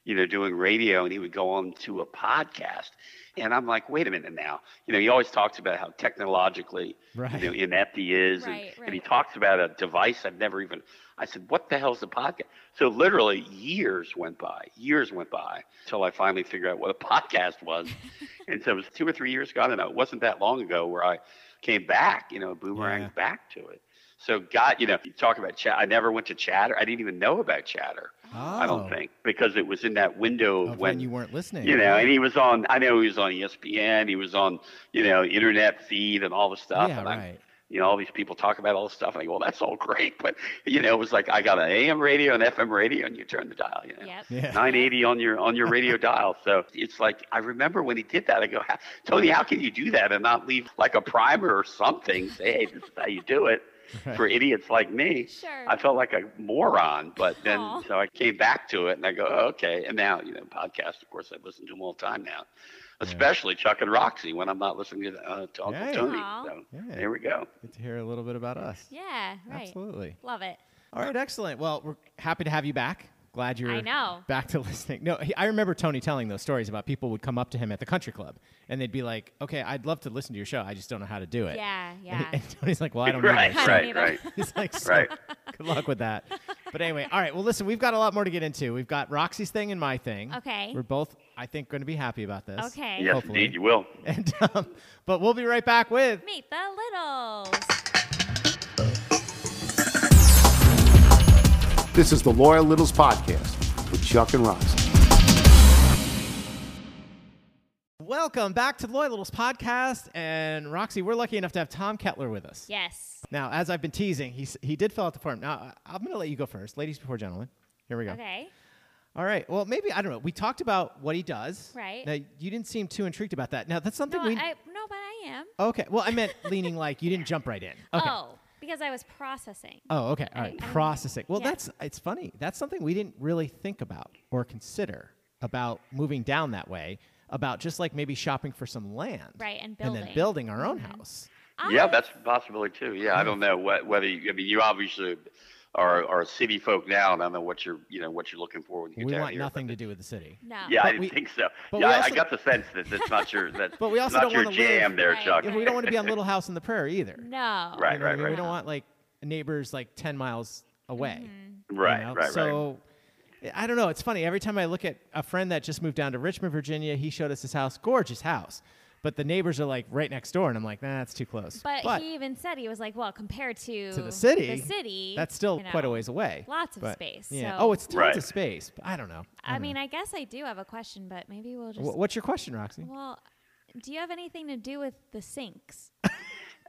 S7: you know, doing radio, and he would go on to a podcast. And I'm like, wait a minute now. You know, he always talks about how technologically
S3: Right.
S7: you know, inept he is,
S4: Right,
S7: and, and he
S4: right.
S7: talks about a device I've never even. I said, "What the hell's a podcast?" So literally, years went by, years went by until I finally figured out what a podcast was. and so it was two or three years ago. I don't know. It wasn't that long ago where I came back, you know, boomerang
S3: Yeah.
S7: back to it. So God, you know, you talk about chat. I never went to Chatter. I didn't even know about Chatter. I
S3: Oh.
S7: don't think because it was in that window of,
S3: Of when you weren't listening.
S7: you know, and he was on. I know he was on ESPN. He was on, you know, internet feed and all the stuff.
S3: Yeah.
S7: and I'm-
S3: Right.
S7: you know, all these people talk about all this stuff. And I go, well, that's all great, but you know, it was like I got an AM radio and FM radio, and you turn the dial. You know,
S4: Yep.
S3: Yeah.
S7: 980 on your on your radio dial. So it's like I remember when he did that. I go, Tony, how can you do that and not leave like a primer or something? Say, hey, this is how you do it.
S3: Right.
S7: For idiots like me,
S4: Sure.
S7: I felt like a moron. But then,
S4: Aw.
S7: so I came back to it, and I go, oh, okay. And now, you know, podcast. Of course, I listen to them all the time now, especially Chuck and Roxy when I'm not listening to, uh, to Uncle
S3: Yeah.
S7: Tony.
S4: Aw.
S7: So
S3: Yeah.
S7: there we go.
S3: Get to hear a little bit about us.
S4: Yeah, right.
S3: Absolutely.
S4: Love it.
S3: All right. Excellent. Well, we're happy to have you back. Glad you're
S4: I know.
S3: back to listening. No, he, I remember Tony telling those stories about people would come up to him at the country club and they'd be like, "Okay, I'd love to listen to your show. I just don't know how to do it."
S4: Yeah,
S3: And,
S4: yeah.
S3: and Tony's like, "Well, I don't know.
S7: right,
S3: either."
S7: right,
S4: either.
S7: right.
S3: He's like, so,
S7: Right.
S3: good luck with that. But anyway, all right. Well, listen, we've got a lot more to get into. We've got Roxy's thing and my thing.
S4: Okay.
S3: We're both, I think, going to be happy about this.
S4: Okay.
S7: Yes,
S3: Hopefully.
S7: indeed, you will.
S3: And um, but we'll be right back with
S4: Meet the Littles.
S8: This is the Loyal Littles Podcast with Chuck and Roxy.
S3: welcome back to the Loyal Littles podcast. And Roxy, we're lucky enough to have Tom Kettler with us.
S4: Yes.
S3: Now, as I've been teasing, he's, he did fill out the form. Now, I- I'm going to let you go first. Ladies before gentlemen. Here we go.
S4: Okay.
S3: All right. Well, maybe, I don't know. We talked about what he does.
S4: Right.
S3: Now, you didn't seem too intrigued about that. Now, that's something
S4: No,
S3: we.
S4: I no, but I am.
S3: okay. Well, I meant leaning like you didn't jump right in. Oh. Okay.
S4: Oh, because I was processing.
S3: Oh, okay. All
S4: I-
S3: Processing. Well,
S4: yeah.
S3: that's it's funny. That's something we didn't really think about or consider about moving down that way. About just like maybe shopping for some land,
S4: Right, and
S3: and then
S4: building.
S3: building our own
S4: Mhm.
S3: house.
S7: Yeah,
S4: I-
S7: that's a possibility too. Yeah, I don't know what, whether you, I mean you obviously are are city folk now, and I don't know what you're you know what you're looking for when you get
S3: We
S7: down
S3: want
S7: here.
S3: nothing
S7: but
S3: to do with the city.
S4: no.
S7: Yeah,
S3: But
S7: I didn't
S3: we-
S7: think so.
S3: but
S7: Yeah,
S3: we
S7: I, I got the sense that that's not your that's
S3: But we also
S7: not
S3: don't
S7: your
S3: wanna
S7: jam
S3: live-
S7: there,
S4: Right,
S7: Chuck.
S3: Yeah, we don't want to be on Little House on the Prairie either.
S4: No.
S7: Right,
S3: You know what I
S7: right.
S3: We
S7: right.
S3: don't want like neighbors like 10 miles away. Mm-hmm. you
S7: Right,
S3: know?
S7: right, right.
S3: So I don't know. It's funny. Every time I look at a friend that just moved down to Richmond, Virginia, he showed us his house, gorgeous house. But the neighbors are like right next door, and I'm like, nah, that's too close.
S4: But, he even said he was like, well, compared to
S3: to the city,
S4: the city,
S3: that's still
S4: you
S3: quite a ways away.
S4: Lots of
S3: But,
S4: space.
S3: Yeah.
S4: So,
S3: Oh, it's tons
S7: Right.
S3: of space. But I don't know.
S4: I
S3: don't
S4: mean,
S3: know.
S4: I guess I do have a question, but maybe we'll just.
S3: Wh- what's your question, Roxy?
S4: well, do you have anything to do with the sinks?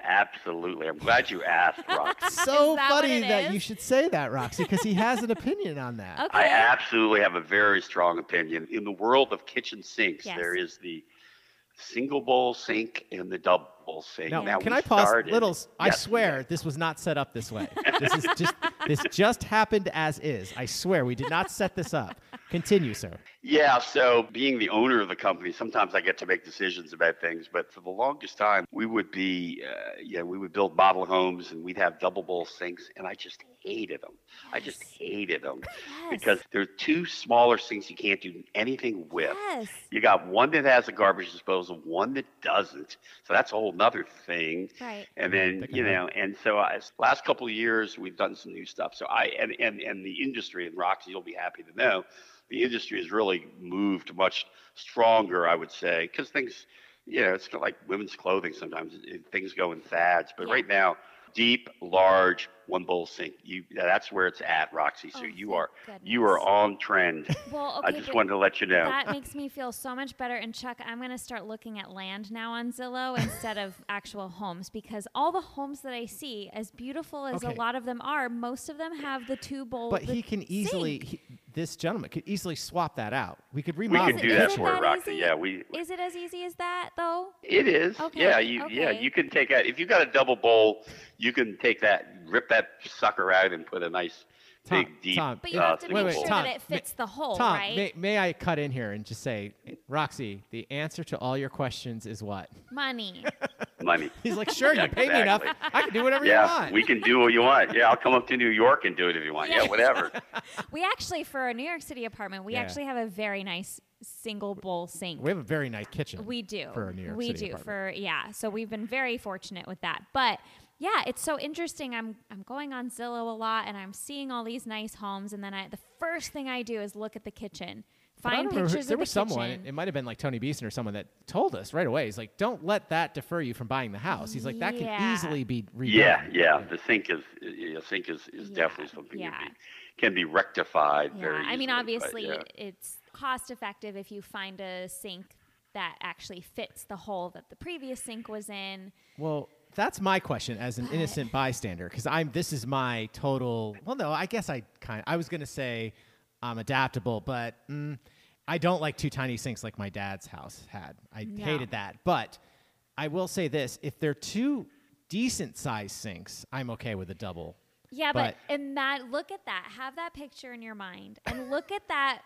S7: Absolutely. I'm glad you asked, Roxy.
S3: so
S4: that
S3: funny
S4: it
S3: that you should say that, Roxy, because he has an opinion on that.
S4: Okay.
S7: I absolutely have a very strong opinion. In the world of kitchen sinks,
S4: Yes.
S7: there is the single bowl sink and the double sink.
S3: Now,
S7: Now,
S3: can I pause,
S7: started-
S3: I
S7: Yes,
S3: swear this was not set up this way. this is just this just happened as is. I swear, we did not set this up. Continue, sir.
S7: Yeah, so being the owner of the company, sometimes I get to make decisions about things. But for the longest time, we would be, uh, yeah, we would build model homes and we'd have double bowl sinks, and I just hated them. I just hated them because they're two smaller sinks you can't do anything with.
S4: Yes.
S7: You got one that has a garbage disposal, one that doesn't. So that's a whole nother thing.
S4: Right.
S7: And then you
S3: one.
S7: know, and so I, last couple of years we've done some new stuff. So I and and and the industry and Roxy, you'll be happy to know, the industry has really moved much stronger. I would say because things, you know, it's like women's clothing. Sometimes it- things go in fads, but
S4: Yeah.
S7: right now, deep, large, one bowl sink. You that's where it's at, Roxy. So
S4: Oh,
S7: you
S4: thank
S7: are you are on trend.
S4: Well,
S7: I just wanted to let you know.
S4: That makes me feel so much better. And Chuck, I'm going to start looking at land now on Zillow instead of actual homes because all the homes that I see, as beautiful as
S3: Okay.
S4: a lot of them are, most of them have the two bowl.
S3: But he can easily, he, this gentleman could easily swap that out. We could
S7: we
S3: remodel.
S7: can
S4: Is
S7: do
S4: it-
S7: that
S4: is it
S7: for
S4: that
S7: Roxy.
S4: easy?
S7: Yeah, we
S4: Is it as easy as that though?
S7: It is.
S4: Okay,
S7: Yeah, you yeah, you can take out if you got a double bowl, you can take that, rip that sucker out and put a nice
S3: Tom,
S7: big deep
S3: Tom,
S4: But you
S7: uh,
S4: have to make
S3: wait,
S4: sure
S3: Tom,
S4: that it
S3: ma-
S4: fits the hole,
S3: Tom,
S4: right?
S3: may, may I cut in here and just say, Roxy, the answer to all your questions is what?
S4: Money.
S7: money.
S3: He's like, sure, you
S7: Yeah,
S3: pay me enough. I can do whatever you want.
S7: Yeah, we can do what you want. Yeah, I'll come up to New York and do it if you want. Yeah,
S4: Yeah.
S7: whatever.
S4: we actually, for a New York City apartment, we
S3: Yeah.
S4: actually have a very nice single bowl sink.
S3: We have a very nice kitchen.
S4: We do.
S3: for a New York
S4: we
S3: City
S4: do
S3: apartment.
S4: for yeah. So we've been very fortunate with that. But yeah, it's so interesting. I'm I'm going on Zillow a lot and I'm seeing all these nice homes and then I the first thing I do is look at the kitchen. Find
S3: don't who-
S4: pictures
S3: there
S4: of the
S3: was someone.
S4: kitchen.
S3: It might have been like Tony Beeson or someone that told us right away. He's like, "Don't let that defer you from buying the house." He's like, "That can easily be redone."
S7: Yeah, yeah. The sink is yeah, sink is, is
S4: Yeah,
S7: definitely something
S4: yeah.
S7: can be can be rectified
S4: yeah.
S7: very
S4: I mean
S7: easily, but
S4: obviously
S7: yeah.
S4: it's cost effective if you find a sink that actually fits the hole that the previous sink was in.
S3: Well, that's my question as an innocent bystander because I'm. This is my total. Well, no, I guess I kind. I was gonna say I'm adaptable, but mm, I don't like two tiny sinks like my dad's house had. I hated that. But I will say this: if they're two decent sized sinks, I'm okay with a double.
S4: Yeah, but,
S3: But-
S4: and that look at that. Have that picture in your mind and look at that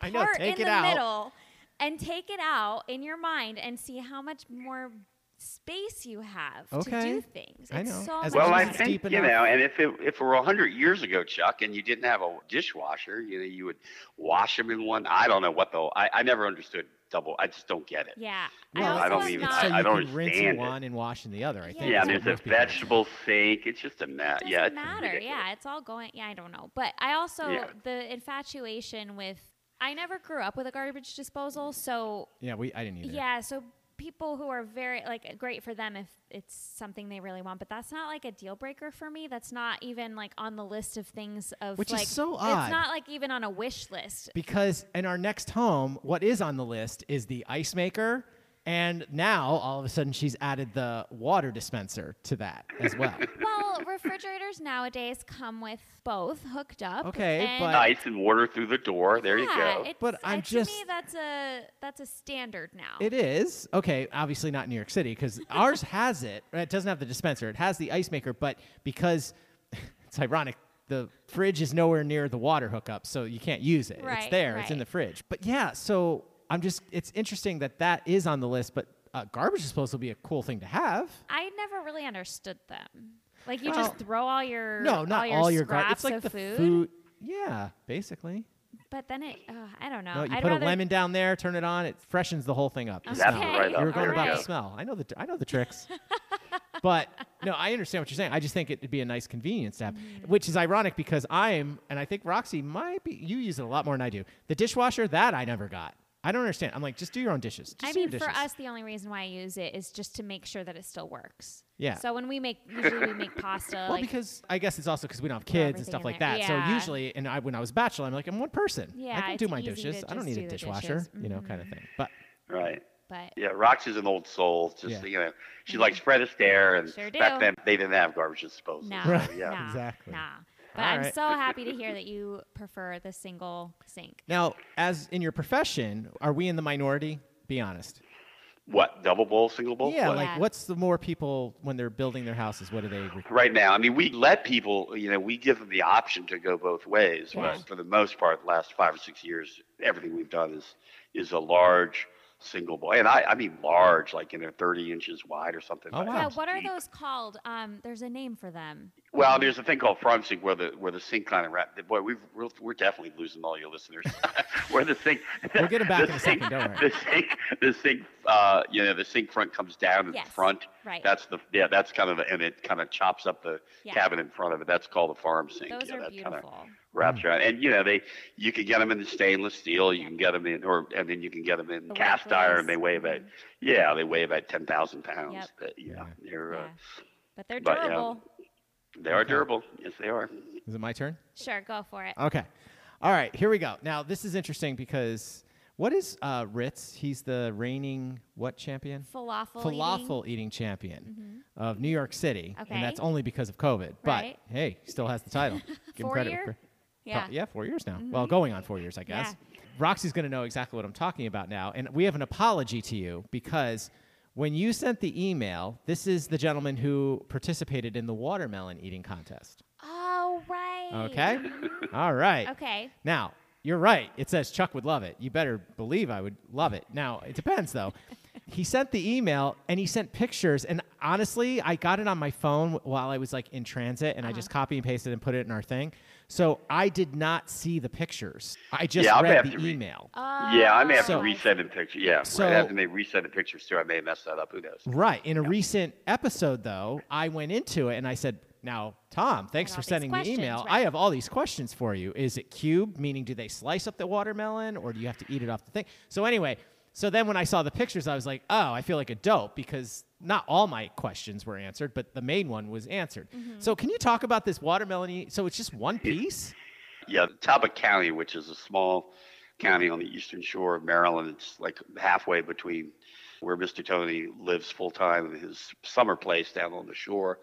S3: I know.
S4: part
S3: Take
S4: in the
S3: out.
S4: middle and take it out in your mind and see how much more space you have to
S3: Okay.
S4: do things.
S3: I know.
S4: so much
S7: Well, I
S3: it's deep
S7: think you know, and if it if it were hundred years ago, Chuck, and you didn't have a dishwasher, you know, you would wash them in one. I don't know what though. I, I never understood double. I just don't get it.
S4: Yeah.
S3: Well,
S4: I, also
S7: I don't even-
S4: not,
S3: so
S7: I
S3: you
S7: don't
S3: can rinse
S7: understand it.
S3: one and wash in the other. I
S4: Yeah,
S3: think.
S7: Yeah,
S3: that's
S7: and
S3: what
S7: there's a
S3: do.
S7: vegetable sink. It's just a mess.
S4: doesn't
S7: Yeah, it's
S4: matter.
S7: ridiculous.
S4: Yeah, it's all going. Yeah, I don't know, but I also
S7: Yeah.
S4: the infatuation with. I never grew up with a garbage disposal, so
S3: Yeah, we. I didn't either.
S4: yeah, so people who are very like great for them if it's something they really want, but that's not like a deal breaker for me. That's not even like on the list of things of
S3: Which is
S4: like
S3: so
S4: It's not like even on a wish list.
S3: Because in our next home, what is on the list is the ice maker. And now, all of a sudden, she's added the water dispenser to that as well.
S4: Well, refrigerators nowadays come with both hooked up.
S3: Okay,
S4: and
S3: but-
S7: Ice and water through the door. There you go.
S4: It's,
S3: But
S4: uh,
S3: I'm just
S4: to me
S3: just-
S4: that's a that's a standard now.
S3: it is. Okay, obviously not New York City because ours has it. It doesn't have the dispenser, it has the ice maker, but because it's ironic, the fridge is nowhere near the water hookup, so you can't use it. it's
S4: Right,
S3: there, it's in the fridge. But yeah, so I'm just, it's interesting that that is on the list, but uh, garbage disposal would be a cool thing to have.
S4: I never really understood them. Like you
S3: Well,
S4: just throw all your
S3: No, not
S4: all your
S3: all your garbage.
S4: scraps
S3: It's like
S4: of
S3: the
S4: food,
S3: food. Yeah, basically.
S4: but then it uh, I don't know.
S3: No, you
S4: I'd
S3: put
S4: rather,
S3: a lemon down there, turn it on, it freshens the whole thing up. The
S4: Okay.
S7: That's
S3: smell.
S7: right up.
S3: You were going
S7: There
S3: about
S7: go.
S3: the smell. I know the I know the tricks. but no, I understand what you're saying. I just think it'd be a nice convenience to have,
S4: Mm-hmm.
S3: which is ironic because I'm, and I think Roxy might be. You use it a lot more than I do. The dishwasher that I never got. I don't understand. I'm like, just do your own dishes. Just
S4: I
S3: do your
S4: mean, for us, the only reason why I use it is just to make sure that it still works.
S3: Yeah.
S4: So when we make, usually we make pasta.
S3: Well,
S4: like,
S3: because I guess it's also because we don't have kids and stuff like
S4: there.
S3: that.
S4: Yeah.
S3: So usually, and I, when I was bachelor, I'm like, I'm one person.
S4: Yeah.
S3: I
S4: can
S3: do my dishes. I don't need
S4: do
S3: a
S4: the
S3: dishwasher,
S4: dishes.
S3: you know, kind of mm-hmm. thing. But
S7: Right.
S4: but
S7: Yeah, Roxy's an old soul. Just
S3: Yeah.
S7: you know, she mm-hmm. likes Fred Astaire, and
S4: Sure
S7: back then they didn't have garbage disposal.
S4: no,
S7: so, yeah.
S4: nah,
S3: Exactly.
S4: Nah. But
S3: All
S4: I'm
S3: right.
S4: so happy to hear that you prefer the single sink.
S3: now, as in your profession, are we in the minority? Be honest.
S7: What double bowl, single bowl?
S3: Yeah,
S7: What?
S3: like what's the more people when they're building their houses? What do they? Re-
S7: right now. I mean, we let people, you know, we give them the option to go both ways.
S3: Yeah.
S7: But for the most part, the last five or six years, everything we've done is is a large single boy, and I, I mean large, like you know, 30 inches wide or something.
S3: Oh,
S7: like
S3: wow.
S4: Yeah, what are those called? Um, there's a name for them.
S7: Well, there's a thing called farm sink where the where the sink kind of wrap. Boy, we've we're, we're definitely losing all your listeners. where the sink.
S3: We'll get 'em back
S7: the
S3: in a
S7: sink-
S3: second, don't worry.
S7: The sink, the sink, uh, you know, the sink front comes down in
S4: Yes,
S7: the front.
S4: right.
S7: That's the yeah. That's kind of and it kind of chops up the
S4: Yeah.
S7: cabinet in front of it. That's called a farm sink.
S4: Those
S7: yeah,
S4: are
S7: that kind of
S4: beautiful.
S7: wraps around. And you know, they you can get them in the stainless steel. You can get them in, or and then you can get them in
S4: The
S7: cast
S4: glaze.
S7: iron. They weigh about yeah, they weigh about ten thousand pounds.
S4: Yep.
S7: But, yeah, they're
S4: Yeah.
S7: uh,
S4: But they're
S7: But, yeah.
S4: durable.
S7: they are
S3: Okay.
S7: durable. Yes, they are.
S3: Is it my turn?
S4: Sure, go for it.
S3: Okay. All right, here we go. Now, this is interesting because what is uh, Ritz? He's the reigning what champion?
S4: Falafel
S3: Falafel eating, champion of New York City.
S4: Okay.
S3: And that's only because of COVID.
S4: Right.
S3: But hey, he still has the title. Give him
S4: Four
S3: credit.
S4: year?
S3: for-
S4: Yeah.
S3: yeah, four years now. Well, going on four years, I guess.
S4: Yeah.
S3: Roxy's going to know exactly what I'm talking about now. And we have an apology to you because when you sent the email, this is the gentleman who participated in the watermelon eating contest.
S4: Oh, right.
S3: Okay? All right.
S4: Okay.
S3: Now, you're right. It says Chuck would love it. You better believe I would love it. Now, it depends though. he sent the email and he sent pictures and honestly, I got it on my phone while I was like in transit and I just
S4: Uh-huh.
S3: copy and pasted and put it in our thing. So I did not see the pictures. I just
S7: Yeah,
S3: read the
S7: to read-
S3: email.
S7: yeah, I may have
S3: So-
S7: to resend the picture. Yeah,
S3: So-
S7: right after they resend the pictures too, I may have messed that up. Who knows?
S3: Right. In a recent episode, though, I went into it and I said, Now, Tom, thanks for sending the email.
S4: right.
S3: I have all these questions for you. Is it cube, meaning do they slice up the watermelon or do you have to eat it off the thing? So, anyway, so then when I saw the pictures, I was like, Oh, I feel like a dope because not all my questions were answered, but the main one was answered.
S4: Mm-hmm.
S3: So, can you talk about this watermelon? So, it's just one piece?
S7: Yeah, Talbot County, which is a small county on the eastern shore of Maryland, it's like halfway between where Mr. Tony lives full time and his summer place down on the shore.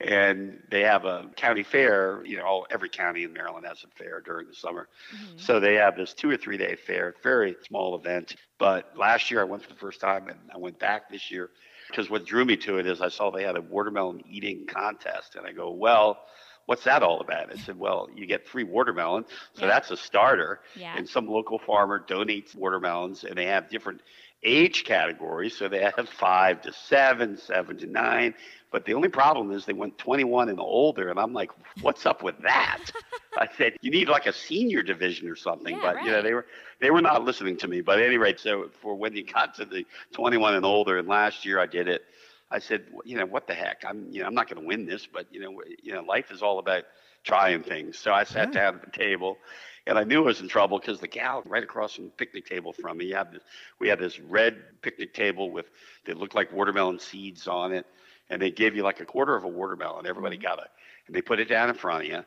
S7: And they have a county fair. You know, all, every county in Maryland has a fair during the summer. So they have this two or three day fair, very small event. But last year I went for the first time and I went back this year because what drew me to it is I saw they had a watermelon eating contest. And I go, well, what's that all about? I said, well, you get free watermelon. So
S4: Yeah.
S7: that's a starter.
S4: Yeah.
S7: And some local farmer donates watermelons and they have different age categories. So they have five to seven, seven to nine. But the only problem is they went 21 and older. And I'm like, what's up with that? I said, you need like a senior division or something.
S4: Yeah,
S7: but you know, they were they were not listening to me. But at any rate, so for when you got to the 21 and older, and last year I did it, I said, you know, what the heck? I'm, you know, I'm not going to win this, but you know, you know, life is all about trying things. So I sat down at the table, and I knew I was in trouble because the gal right across from the picnic table from me, had this, we had this red picnic table with that looked like watermelon seeds on it, and they gave you like a quarter of a watermelon. Everybody got a, and they put it down in front of you.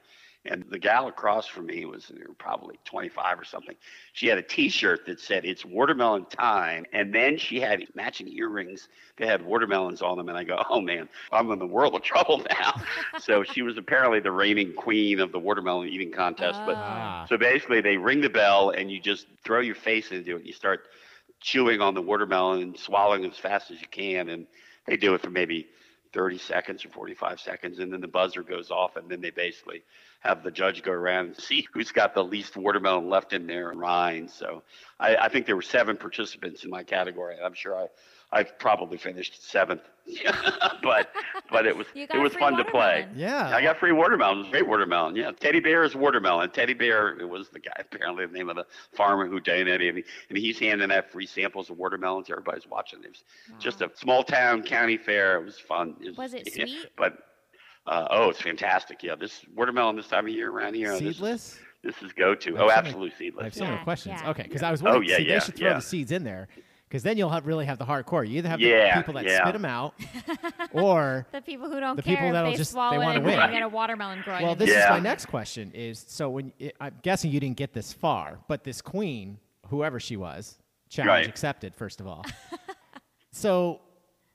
S7: And the gal across from me was probably 25 or something. She had a T-shirt that said "It's watermelon time," and then she had matching earrings that had watermelons on them. And I go, "Oh man, I'm in the world of trouble now." so she was apparently the reigning queen of the watermelon eating contest. But
S3: Ah.
S7: so basically, they ring the bell and you just throw your face into it. And you start chewing on the watermelon and swallowing as fast as you can. And they do it for maybe 30 seconds or 45 seconds. And then the buzzer goes off. And then they basically have the judge go around and see who's got the least watermelon left in their rind. So I, I think there were seven participants in my category. I'm sure I, I probably finished seventh. but but it was it was
S4: free
S7: fun to play.
S3: Yeah.
S7: I got free watermelon. It was great watermelon. Yeah, Teddy Bear is watermelon. Teddy Bear it was the guy apparently the name of the farmer who donated, and, he, and he's handing out free samples of watermelons. Everybody's watching. It was just a small town county fair. It was fun. It
S4: Was it
S7: yeah,
S4: sweet?
S7: But uh, oh, it's fantastic. Yeah, this watermelon this time of year around here. This is,
S3: Seedless?
S7: this is go to. Oh,
S3: absolutely many-
S7: absolute
S3: I
S7: seedless.
S3: have so many
S4: Yeah,
S3: questions.
S4: yeah.
S3: Okay, because I was wondering.
S7: Oh,
S3: wondering,
S7: yeah,
S3: see,
S7: yeah,
S3: they should throw
S7: yeah.
S3: the seeds in there because then you'll have, really have the hardcore. You either have
S7: Yeah,
S3: the people that
S7: yeah.
S3: spit them out or
S4: The people who don't
S3: The
S4: care
S3: people
S4: if
S3: that'll
S4: they
S3: just- they
S4: swallow
S3: wanna
S4: it
S3: win.
S4: and get a watermelon growing.
S3: Well, this
S4: their
S3: is my next question. Is so when it, I'm guessing you didn't get this far, but this queen, whoever she was, challenge
S7: Right.
S3: accepted. First of all, so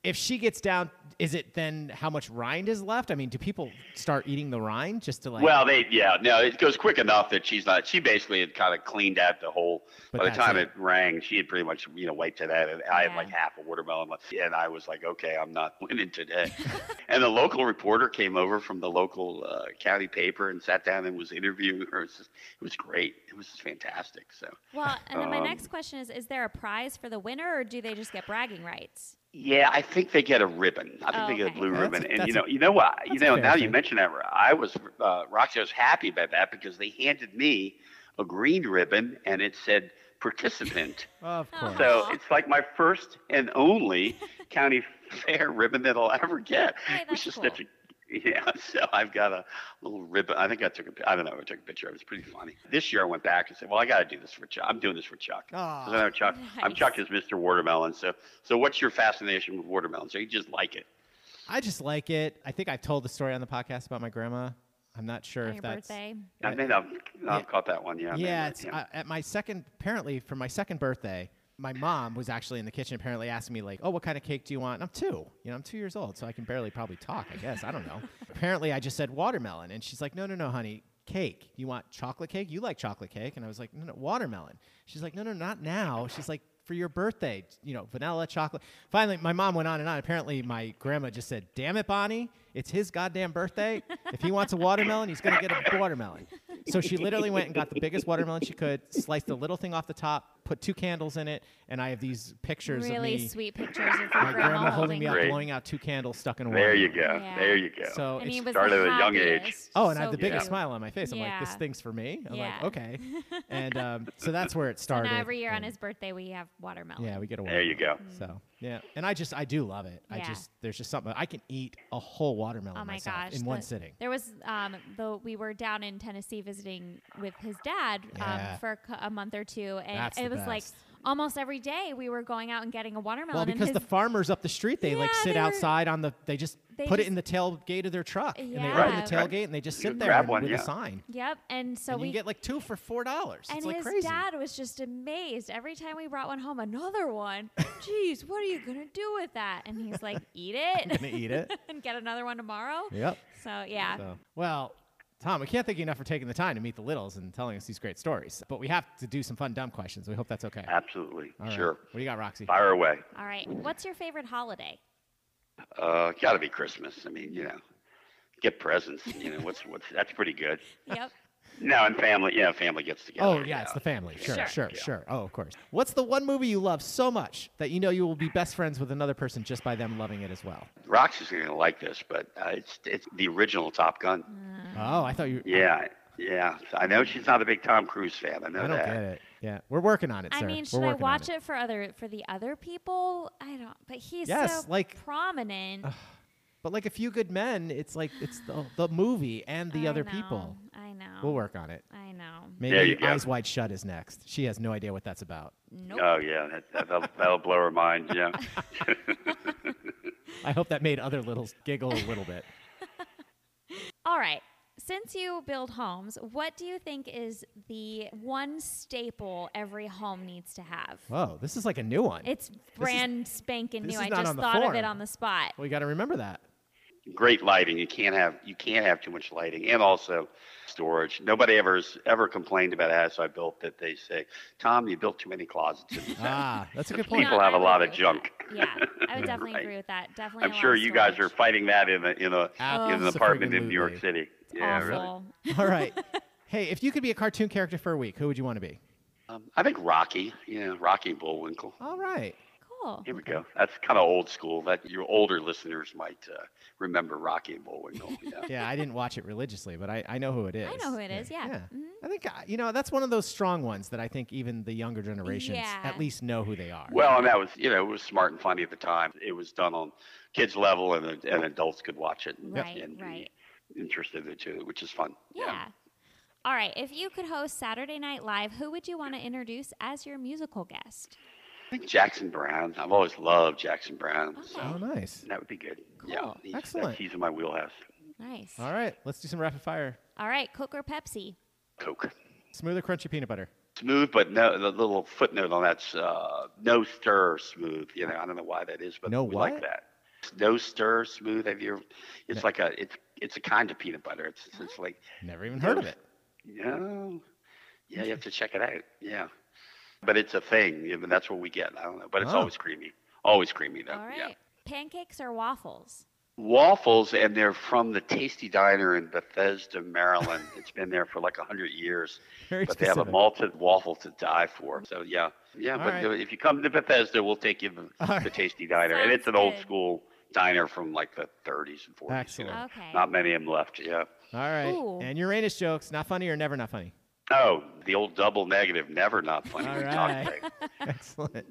S3: if she gets down, is it then how much rind is left? I mean, do people start eating the rind just to like?
S7: well, they yeah no, it goes quick enough that she's not. She basically had kind of cleaned out the whole.
S3: But
S7: by the time
S3: it.
S7: it. rang, she had pretty much you know wiped it out, and I had
S4: Yeah.
S7: like half a watermelon, left. and I was like, okay, I'm not winning today. and the local reporter came over from the local uh, county paper and sat down and was interviewing her. It was, just, it was great. It was just fantastic. So.
S4: Well, and then my
S7: Um,
S4: next question is: Is there a prize for the winner, or do they just get bragging rights?
S7: Yeah, I think they get a ribbon. I think
S4: Oh,
S7: they get a blue
S3: That's
S7: ribbon.
S3: a-
S7: and
S3: that's
S7: you
S3: a-
S7: know, you know what? You know,
S3: fair
S7: now you
S3: thing.
S7: mention that, I was uh, Roxy. Was happy about that because they handed me a green ribbon and it said participant.
S3: of course.
S7: So
S4: Aw.
S7: it's like my first and only county fair ribbon that I'll ever get,
S4: Hey,
S7: which
S4: that's
S7: is
S4: cool.
S7: such a yeah. So I've got a little ribbon. I think I took a. pi- I don't know. I took a picture. Of it was pretty funny. This year I went back and said, "Well, I got to do this for Chuck. I'm doing this for Chuck."
S3: Aw.
S7: So then Chuck, I'm Chuck is Mr. Watermelon. So, so what's your fascination with watermelon? So you just like it?
S3: I just like it. I think I've told the story on the podcast about my grandma. I'm not sure
S4: On
S3: if
S4: your
S3: that's
S4: birthday?
S7: I mean, I've, I've
S3: Yeah.
S7: caught that one. Yeah.
S3: Yeah,
S7: remember,
S3: it's uh, at my second. Apparently, for my second birthday, my mom was actually in the kitchen. Apparently, asking me like, "Oh, what kind of cake do you want?" And I'm two. You know, I'm two years old, so I can barely probably talk. I guess I don't know. apparently, I just said watermelon, and she's like, "No, no, no, honey." Cake. You want chocolate cake? You like chocolate cake? And I was like, no, no, watermelon. She's like, no, no, not now. She's like, for your birthday, you know, vanilla, chocolate. Finally, my mom went on and on. Apparently, my grandma just said, damn it, Bonnie, it's his goddamn birthday. if he wants a watermelon, he's going to get a watermelon. So she literally went and got the biggest watermelon she could, sliced the little thing off the top, put two candles in it, and I have these pictures
S4: Really
S3: of me,
S4: sweet pictures of
S3: my grandma holding me up,
S7: Great.
S3: blowing out two candles stuck in a
S7: There you go.
S4: Yeah.
S7: There you go.
S3: So
S4: And
S3: it's
S4: he was
S7: started at a young age.
S3: Oh, and I have the biggest
S4: cute.
S3: smile on my face. I'm like, this
S4: Yeah.
S3: thing's for me. I'm
S4: Yeah.
S3: like, okay. And um, so that's where it
S4: So
S3: started.
S4: now every year on his birthday we have watermelon.
S3: Yeah, we get a watermelon.
S7: There you
S3: watermelon.
S7: go.
S3: So yeah, and I just I do love it. I just there's just something I can eat a whole watermelon
S4: Oh my
S3: myself
S4: gosh!
S3: in one sitting.
S4: There was um though we were down in Tennessee visiting with his dad
S3: Yeah.
S4: um, for a, a month or two, and
S3: That's
S4: it
S3: the
S4: was like almost every day we were going out and getting a watermelon.
S3: Well, because the farmers up the street, they like sit
S4: they were-
S3: outside on the. They just
S4: They
S3: put it in the tailgate of their truck, yeah. and they open
S4: Yeah.
S3: the tailgate and they just
S7: You
S3: sit there
S7: grab one,
S3: with
S7: yeah.
S3: a sign.
S4: Yep, and so
S3: and
S4: we
S3: you get like two for four dollars.
S4: and
S3: It's like
S4: his
S3: crazy.
S4: dad was just amazed every time we brought one home. Another one. Jeez, what are you gonna do with that? And he's like, eat it.
S3: Gonna eat it.
S4: and get another one tomorrow.
S3: Yep.
S4: So yeah.
S3: So, well, Tom, we can't thank you enough for taking the time to meet the Littles and telling us these great stories. But we have to do some fun, dumb questions. We hope that's okay.
S7: Absolutely.
S3: All right.
S7: Sure.
S3: What do you got, Roxy?
S7: Fire away.
S4: All right. What's your favorite holiday?
S7: Uh, got to be Christmas. I mean, you know, get presents. You know, what's what's that's pretty good.
S4: Yep.
S7: No, and family. Yeah, family gets together.
S3: Oh, yeah,
S7: you
S3: it's the family. Sure,
S4: Sure.
S3: sure, sure, Oh, of course. What's the one movie you love so much that you know you will be best friends with another person just by them loving it as well?
S7: Rox is going to like this, but uh, it's it's the original Top Gun.
S3: Oh, I thought you.
S7: Yeah, yeah. I know she's not a big Tom Cruise fan. I know
S3: I don't
S7: that.
S3: get it. Yeah, we're working on it,
S4: I mean, should I watch it. for other for the other people? I don't. But he's
S3: Yes,
S4: so
S3: like-
S4: prominent.
S3: But like a few good men, it's like it's the, the movie and the
S4: I
S3: other
S4: know,
S3: people.
S4: I know.
S3: We'll work on it.
S4: I know.
S3: Maybe
S7: There you go.
S3: Eyes Wide Shut is next. She has no idea what that's about.
S4: Nope.
S7: Oh yeah, that, that, that'll, that'll blow her mind. Yeah.
S3: I hope that made other littles giggle a little bit.
S4: All right. Since you build homes, what do you think is the one staple every home needs to have?
S3: Whoa, this is like a new one.
S4: It's brand spanking
S3: this
S4: new.
S3: is
S4: I
S3: not
S4: just
S3: on the
S4: thought of
S3: form.
S4: it on the spot.
S3: we got to remember that.
S7: Great lighting. You can't have you can't have too much lighting, and also storage. Nobody ever has ever complained about a house I built that they say, Tom, you built too many closets. in this.
S3: Ah, that's a good point.
S7: People
S4: No,
S7: have
S4: I
S7: a
S4: would
S7: lot of
S4: with
S7: junk.
S4: Yeah, I would definitely
S7: Right.
S4: agree with that. Definitely.
S7: I'm sure you guys are fighting that in a in a in an apartment in New York
S3: Absolutely.
S7: City. Yeah, really.
S3: All right. Hey, if you could be a cartoon character for a week, who would you want to be?
S7: Um, I think Rocky. You know, Rocky Bullwinkle.
S3: All right.
S4: Cool.
S7: Here we go. That's kind of old school. That your older listeners might uh, remember Rocky and Bullwinkle. Yeah.
S3: Yeah, I didn't watch it religiously, but I, I know who it is.
S4: I know who it is, yeah. Mhm.
S3: I think, uh, you know, that's one of those strong ones that I think even the younger generations
S4: Yeah.
S3: at least know who they are.
S7: Well, and that was you know it was smart and funny at the time. It was done on kids level, and and adults could watch it and,
S4: Right,
S7: and
S4: right.
S7: be interested in it too, which is fun.
S4: Yeah. All right. If you could host Saturday Night Live, who would you want to introduce as your musical guest?
S7: I think Jackson Browne. I've always loved Jackson Browne,
S3: oh,
S7: so
S3: nice.
S7: that would be good. Yeah,
S4: Cool.
S7: he's,
S3: Excellent.
S7: that's- He's in my wheelhouse.
S4: Nice.
S3: All right, let's do some rapid fire.
S4: All right. Coke or Pepsi?
S7: Coke.
S3: Smooth or crunchy peanut butter?
S7: Smooth, but no. The little footnote on that's uh, no stir smooth. You know, I don't know why that is, but
S3: No
S7: we
S3: what?
S7: like that. No stir, smooth. Have you? It's like a it's it's a kind of peanut butter. It's it's like
S3: Never even heard of it.
S7: yeah, yeah. You have to check it out. Yeah, but it's a thing. I mean, that's what we get. I don't know, but it's
S3: Oh.
S7: always creamy. Always creamy though.
S4: All right.
S7: Yeah.
S4: Pancakes or waffles?
S7: Waffles, and they're from the Tasty Diner in Bethesda, Maryland. it's been there for like a hundred years.
S3: Very
S7: but they have a malted waffle to die for. So yeah, yeah.
S3: All
S7: but
S3: right.
S7: if you come to Bethesda, we'll take you to
S3: All
S7: the
S3: right.
S7: Tasty Diner, and it's an
S4: Sounds
S7: old school diner from like the 30s and 40s.
S3: Excellent.
S7: You know.
S4: Okay.
S7: Not many of them left. Yeah.
S3: All right.
S4: Ooh.
S3: And Uranus jokes, not funny or never not funny.
S7: Oh, the old double negative, never not funny.
S3: All right. Excellent.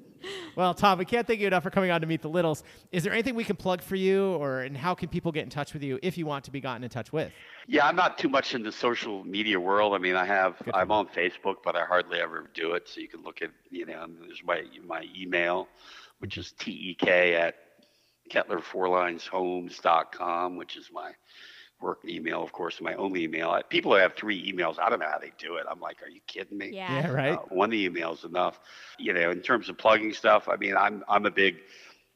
S3: Well, Tom, we can't thank you enough for coming on to Meet the Littles. Is there anything we can plug for you, or and how can people get in touch with you if you want to be gotten in touch with?
S7: Yeah, I'm not too much in the social media world. I mean, I have
S3: Good
S7: I'm on Facebook, but I hardly ever do it. So you can look at you know there's my my email, which is tek at kettlerforlineshomes.com, which is my work email, of course, my only email. I- People have three emails. I don't know how they do it. I'm like, are you kidding me?
S4: Yeah.
S3: Yeah, right.
S7: Uh, one email is enough. You know, in terms of plugging stuff, I mean, I'm I'm a big,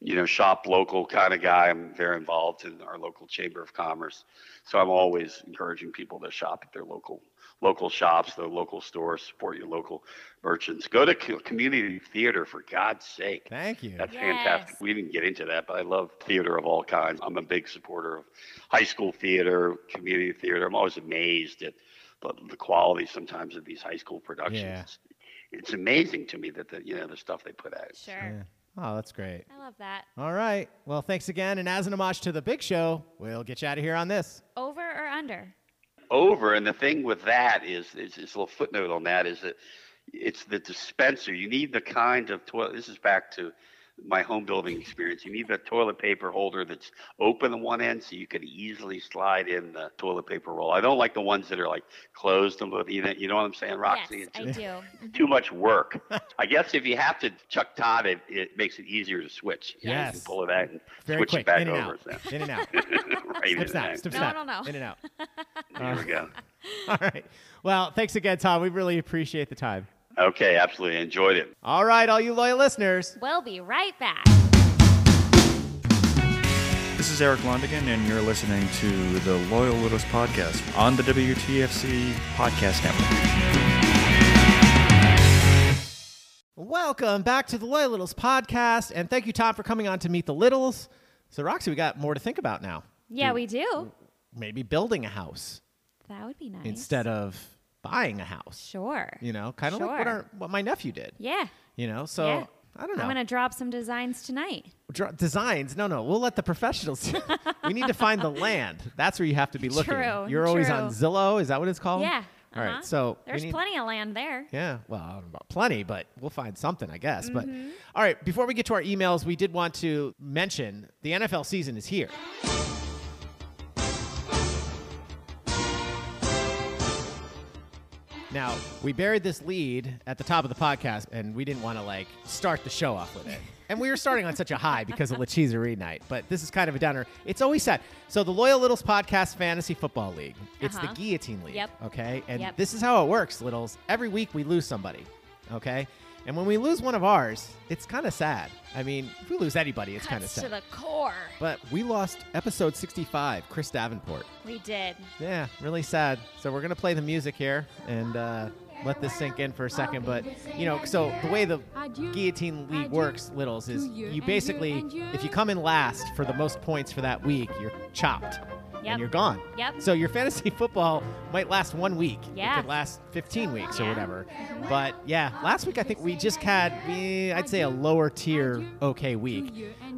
S7: you know, shop local kind of guy. I'm very involved in our local chamber of commerce, so I'm always encouraging people to shop at their local local shops, the local stores, support your local merchants. Go to community theater for God's sake.
S3: Thank you.
S7: That's
S4: Yes.
S7: fantastic. We didn't get into that, but I love theater of all kinds. I'm a big supporter of high school theater, community theater. I'm always amazed at the, the quality sometimes of these high school productions.
S3: Yeah.
S7: It's, it's amazing to me that the you know the stuff they put out.
S4: Sure.
S3: Yeah. Oh, that's great.
S4: I love that.
S3: All right. Well, thanks again. And as an homage to the big show, we'll get you out of here on this.
S4: Over or under?
S7: Over. And the thing with that is, is, is a little footnote on that is that it's the dispenser. You need the kind of toilet. This is back to my home building experience. You need the toilet paper holder that's open on one end so you can easily slide in the toilet paper roll. I don't like the ones that are like closed and you know, you know what I'm saying, Roxy?
S4: yes,
S7: It's
S4: I do.
S7: too much work. I guess if you have to Chuck Todd, it, it makes it easier to switch. You know, You
S3: Yes.
S7: can pull it out and
S3: Very
S7: switch
S3: quick.
S7: it back
S3: in and
S7: over.
S3: out. In and out.
S7: right
S3: Snip,
S7: in
S3: snap.
S7: and
S3: Snip,
S4: No,
S3: snap.
S4: no, no.
S3: In and out.
S7: out. There we go.
S3: All right. Well, thanks again, Tom. We really appreciate the time.
S7: Okay, absolutely. Enjoyed it.
S3: All right, all you loyal listeners.
S4: We'll be right back.
S9: This is Eric Londergan, and you're listening to the Loyal Littles podcast on the WTFC Podcast Network.
S3: Welcome back to the Loyal Littles podcast. And thank you, Tom, for coming on to meet the Littles. So, Roxy, we got more to think about now.
S4: Yeah, we do.
S3: Maybe building a house
S4: That would be nice.
S3: instead of buying a house.
S4: Sure.
S3: You know, kind of like what, our, what my nephew did.
S4: Yeah.
S3: You know, so
S4: Yeah.
S3: I don't know.
S4: I'm going to drop some designs tonight.
S3: Dra- designs? No, no. We'll let the professionals. we need to find the land. That's where you have to be looking.
S4: True,
S3: You're always on. Zillow. Is that what it's called?
S4: Yeah.
S3: All right.
S4: uh-huh.
S3: So
S4: there's
S3: need-
S4: plenty of land there.
S3: Yeah, well, I don't know about plenty, but we'll find something, I guess. But
S4: Mm-hmm.
S3: all right, before we get to our emails, we did want to mention the NFL season is here. Now, we buried this lead at the top of the podcast, and we didn't want to like start the show off with it. And we were starting on such a high because of La Chesserie night, but this is kind of a downer. It's always sad. So the Loyal Littles Podcast Fantasy Football League. It's
S4: Uh-huh.
S3: the Guillotine League.
S4: Yep.
S3: Okay. And
S4: Yep.
S3: this is how it works, Littles. Every week we lose somebody. Okay. And when we lose one of ours, it's kind of sad. I mean, if we lose anybody, it's kind of
S4: Cuts to
S3: sad.
S4: the core.
S3: But we lost episode 65, Chris Davenport.
S4: We did.
S3: Yeah, really sad. So we're gonna play the music here and uh, let this sink in for a second. But you know, so the way the guillotine league works, littles, is you basically, if you come in last for the most points for that week, you're chopped
S4: Yep.
S3: and you're gone.
S4: Yep.
S3: So your fantasy football might last one week.
S4: Yeah.
S3: It could last 15 weeks or
S4: Yeah.
S3: whatever. But yeah, last week I think we just had, I'd say, a lower tier okay week.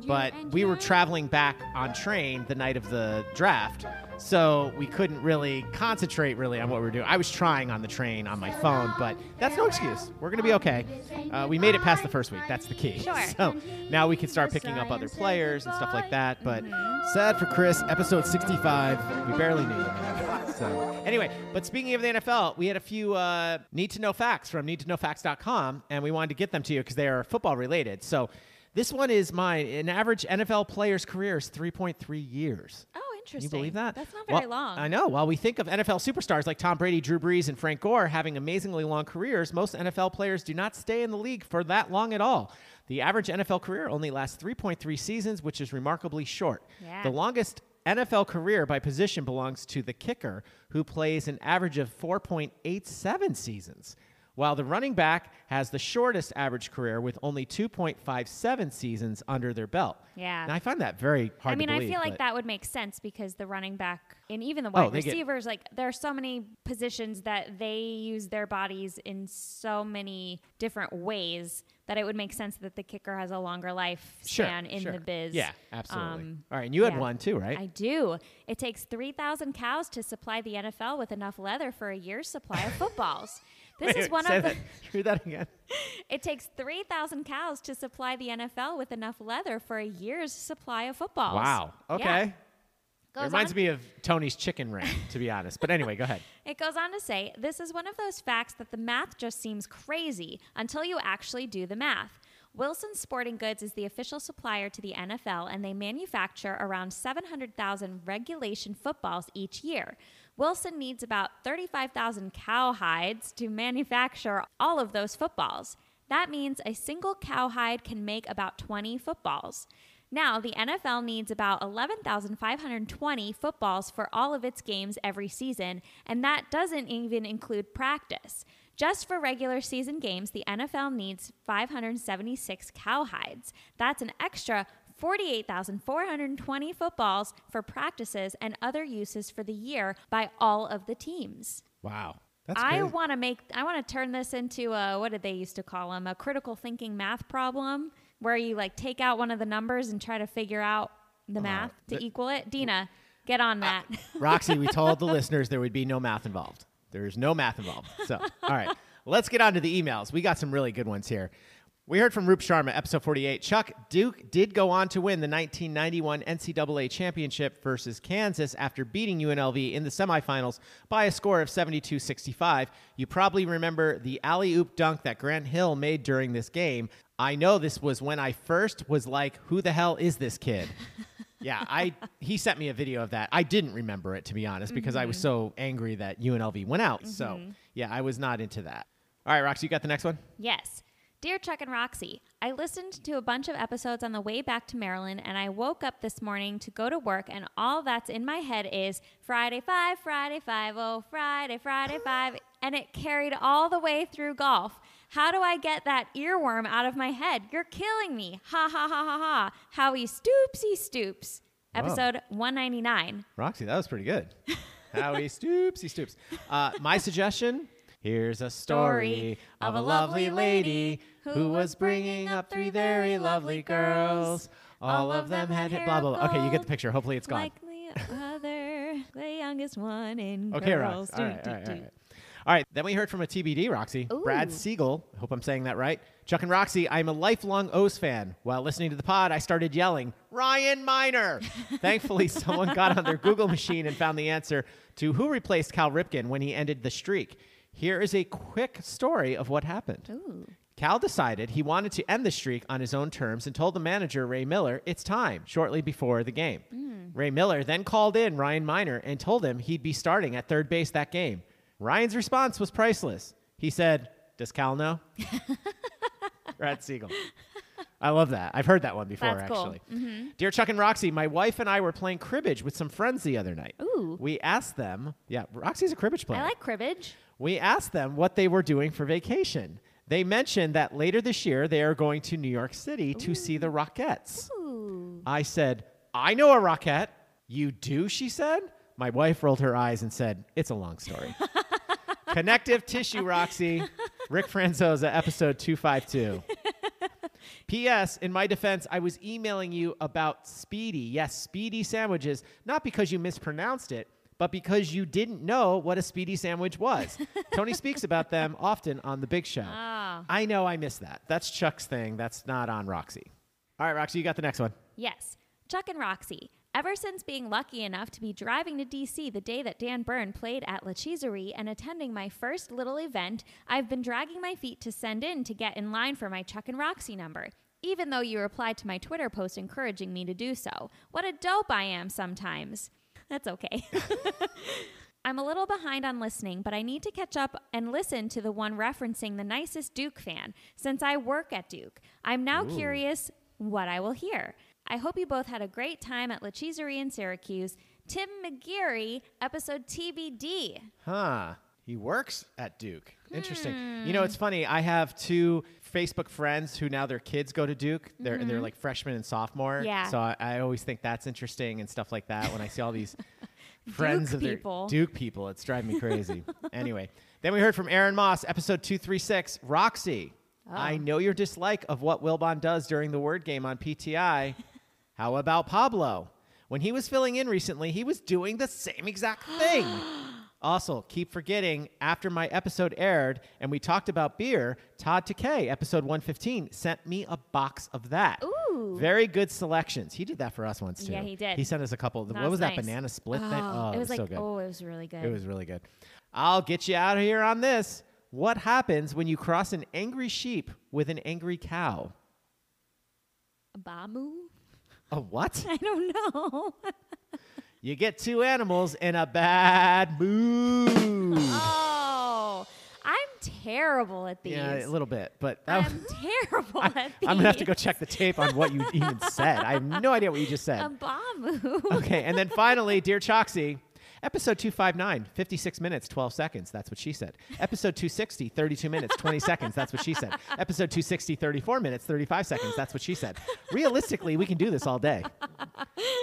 S3: But we were traveling back on train the night of the draft. So we couldn't really concentrate really on what we were doing. I was trying on the train on my phone, but that's no excuse. We're going to be okay. Uh, we made it past the first week. That's the key.
S4: Sure.
S3: So now we can start picking up other players and stuff like that. But sad for Chris, episode 65. We barely knew him. So anyway, but speaking of the NFL, we had a few uh, need to know facts from needtoknowfacts.com, and we wanted to get them to you because they are football related. So this one is mine. An average NFL player's career is 3.3 years.
S4: Oh,
S3: Can you believe that?
S4: That's not very
S3: Well,
S4: long.
S3: I know. While we think of NFL superstars like Tom Brady, Drew Brees, and Frank Gore having amazingly long careers, most NFL players do not stay in the league for that long at all. The average NFL career only lasts 3.3 seasons, which is remarkably short.
S4: Yeah.
S3: The longest NFL career by position belongs to the kicker, who plays an average of 4.87 seasons, while the running back has the shortest average career with only 2.57 seasons under their belt.
S4: Yeah.
S3: And I find that very hard
S4: I mean,
S3: to
S4: I feel like that would make sense because the running back and even the
S3: Oh,
S4: wide
S3: get-
S4: receivers, like there are so many positions that they use their bodies in so many different ways that it would make sense that the kicker has a longer life lifespan in
S3: sure.
S4: the biz.
S3: Yeah, absolutely.
S4: Um,
S3: All right, and you had one too, right?
S4: I do. It takes 3,000 cows to supply the NFL with enough leather for a year's supply of footballs. This
S3: Wait,
S4: is one of the.
S3: that. Read that again.
S4: It takes 3,000 cows to supply the NFL with enough leather for a year's supply of footballs.
S3: Wow.
S4: Yeah.
S3: Okay. It reminds
S4: on-
S3: me of Tony's chicken ring, to be honest. But anyway, go ahead.
S4: It goes on to say, this is one of those facts that the math just seems crazy until you actually do the math. Wilson Sporting Goods is the official supplier to the NFL, and they manufacture around 700,000 regulation footballs each year. Wilson needs about 35,000 cow hides to manufacture all of those footballs. That means a single cowhide can make about 20 footballs. Now, the NFL needs about 11,520 footballs for all of its games every season, and that doesn't even include practice. Just for regular season games, the NFL needs 576 cowhides. That's an extra 48,420 footballs for practices and other uses for the year by all of the teams.
S3: Wow. That's
S4: I want to make I want to turn this into a what did they used to call them? A critical thinking math problem where you like take out one of the numbers and try to figure out the oh, math to
S3: th-
S4: equal it. Dina, get on uh, that.
S3: Roxy, we told the listeners there would be no math involved. There's no math involved. So, all right, let's get on to the emails. We got some really good ones here. We heard from Roop Sharma, episode 48. Chuck Duke did go on to win the 1991 NCAA championship versus Kansas after beating UNLV in the semifinals by a score of 72 65. You probably remember the alley oop dunk that Grant Hill made during this game. I know this was when I first was like, who the hell is this kid? yeah, I he sent me a video of that. I didn't remember it to be honest because I was
S4: Mhm.
S3: so angry that UNLV went out. So
S4: Mhm.
S3: yeah, I was not into that. All right, Roxy, you got the next one?
S4: Yes. Dear Chuck and Roxy, I listened to a bunch of episodes on the way back to Maryland and I woke up this morning to go to work and all that's in my head is Friday 5, Friday 5, oh, Friday, Friday 5. And it carried all the way through golf. How do I get that earworm out of my head? You're killing me. Ha ha ha ha ha. Howie Stoopsy Stoops.
S3: Whoa.
S4: Episode 199.
S3: Roxy, that was pretty good. How he stoops, he stoops. Uh, my suggestion here's a story of a lovely lady who was bringing up three very lovely girls. All of them had hit blah, blah, blah. Okay, you get the picture. Hopefully it's gone.
S4: Like the other, the youngest one in
S3: Okay,
S4: girls.
S3: Rox. All right, all right, all right. All right, then we heard from a TBD, Roxy. Brad
S4: Ooh.
S3: Siegel. Hope I'm saying that right. Chuck and Roxy, I'm a lifelong O's fan. While listening to the pod, I started yelling, Ryan Minor. Thankfully, someone got on their Google machine and found the answer to who replaced Cal Ripken when he ended the streak. Here is a quick story of what happened. Cal decided he wanted to end the streak on his own terms and told the manager, Ray Miller, it's time, shortly before the game. Ray Miller then called in Ryan Minor and told him he'd be starting at third base that game. Ryan's response was priceless. He said, Does Cal know? Brad Siegel. I love that. I've heard that one before,
S4: That's cool.
S3: actually.
S4: Mhm.
S3: Dear Chuck and Roxy, my wife and I were playing cribbage with some friends the other night.
S4: Ooh.
S3: We asked them, yeah, Roxy's a cribbage player.
S4: I like cribbage.
S3: We asked them what they were doing for vacation. They mentioned that later this year they are going to New York City to see the Rockettes. I said, I know a Rockette. You do, she said. My wife rolled her eyes and said, It's a long story. Connective tissue, Roxy. Rick Franzosa, episode 252. P.S. In my defense, I was emailing you about Speedy. Yes, Speedy sandwiches, not because you mispronounced it, but because you didn't know what a Speedy sandwich was. Tony speaks about them often on The Big Show.
S4: Ah.
S3: I know I missed that. That's Chuck's thing. That's not on Roxy. All right, Roxy, you got the next one.
S4: Yes. Chuck and Roxy. Ever since being lucky enough to be driving to DC the day that Dan Byrne played at La Chesserie and attending my first little event, I've been dragging my feet to send in to get in line for my Chuck and Roxy number. Even though you replied to my Twitter post encouraging me to do so. What a dope I am sometimes. That's okay. I'm a little behind on listening, but I need to catch up and listen to the one referencing the nicest Duke fan since I work at Duke. I'm now
S3: Ooh.
S4: curious what I will hear. I hope you both had a great time at La Chesserie in Syracuse. Tim McGeary, episode TBD.
S3: Huh. He works at Duke. Interesting. You know, hmm. it's funny. I have two Facebook friends who now their kids go to Duke. They're they're mm-hmm. like freshmen and sophomore.
S4: Yeah.
S3: So I, I always think that's interesting and stuff like that when I see all these friends
S4: Duke
S3: of their
S4: people.
S3: Duke people. It's driving me crazy. anyway, then we heard from Aaron Moss, episode two three six. Roxy, oh. I know your dislike of what Wilbon does during the word game on PTI. How about Pablo? When he was filling in recently, he was doing the same exact thing. Also, keep forgetting, after my episode aired and we talked about beer, Todd Takei, episode 115, sent me a box of that.
S4: Ooh.
S3: Very good selections. He did that for us once, too.
S4: Yeah, he did.
S3: He sent us a couple.
S4: That
S3: what
S4: was
S3: was that banana split thing?
S4: Oh,
S3: Oh,
S4: it was like,
S3: so good.
S4: oh, it was really good.
S3: It was really good. I'll get you out of here on this. What happens when you cross an angry sheep with an angry cow?
S4: A bamu?
S3: A what?
S4: I don't know.
S3: You get two animals in a bad mood.
S4: oh, I'm terrible at these.
S3: yeah, a little bit, but
S4: I'm terrible at these.
S3: I'm gonna have to go check the tape on what you even said. I have no idea what you just said.
S4: A Bamu.
S3: Okay, and then finally, Dear Choxy, episode 259, 56 minutes, 12 seconds. That's what she said. Episode 260, 32 minutes, 20 seconds. That's what she said. Episode 260, 34 minutes, 35 seconds. That's what she said. Realistically, we can do this all day.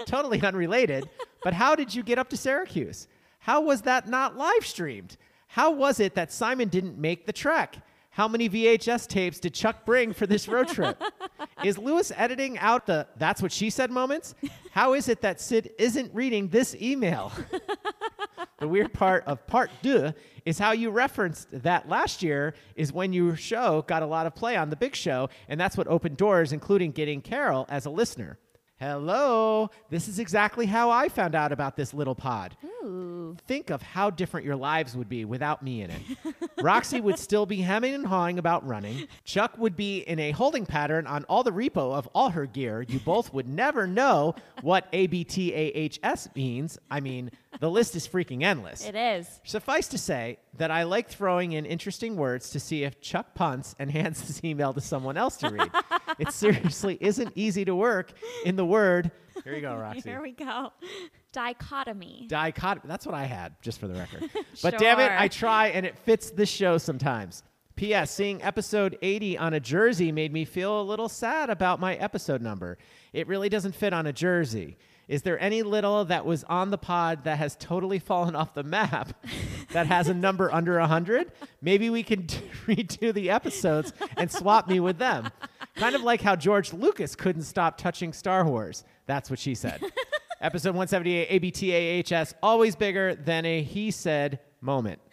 S3: Totally unrelated, but how did you get up to Syracuse? How was that not live streamed? How was it that Simon didn't make the trek? How many VHS tapes did Chuck bring for this road trip? is Lewis editing out the that's what she said moments? How is it that Sid isn't reading this email? the weird part of part deux is how you referenced that last year is when your show got a lot of play on the big show, and that's what opened doors, including getting Carol as a listener. Hello, this is exactly how I found out about this little pod.
S4: Ooh.
S3: Think of how different your lives would be without me in it. Roxy would still be hemming and hawing about running. Chuck would be in a holding pattern on all the repo of all her gear. You both would never know what ABTAHS means. I mean, the list is freaking endless.
S4: It is.
S3: Suffice to say that I like throwing in interesting words to see if Chuck punts and hands this email to someone else to read. it seriously isn't easy to work in the word. Here you go, Roxy.
S4: Here we go. Dichotomy.
S3: Dichotomy. That's what I had, just for the record. But damn it, I try and it fits the show sometimes. P.S. Seeing episode 80 on a jersey made me feel a little sad about my episode number. It really doesn't fit on a jersey. Is there any little that was on the pod that has totally fallen off the map that has a number under 100? Maybe we can redo the episodes and swap me with them. Kind of like how George Lucas couldn't stop touching Star Wars. That's what she said. Episode 178 ABTAHS, always bigger than a he said moment.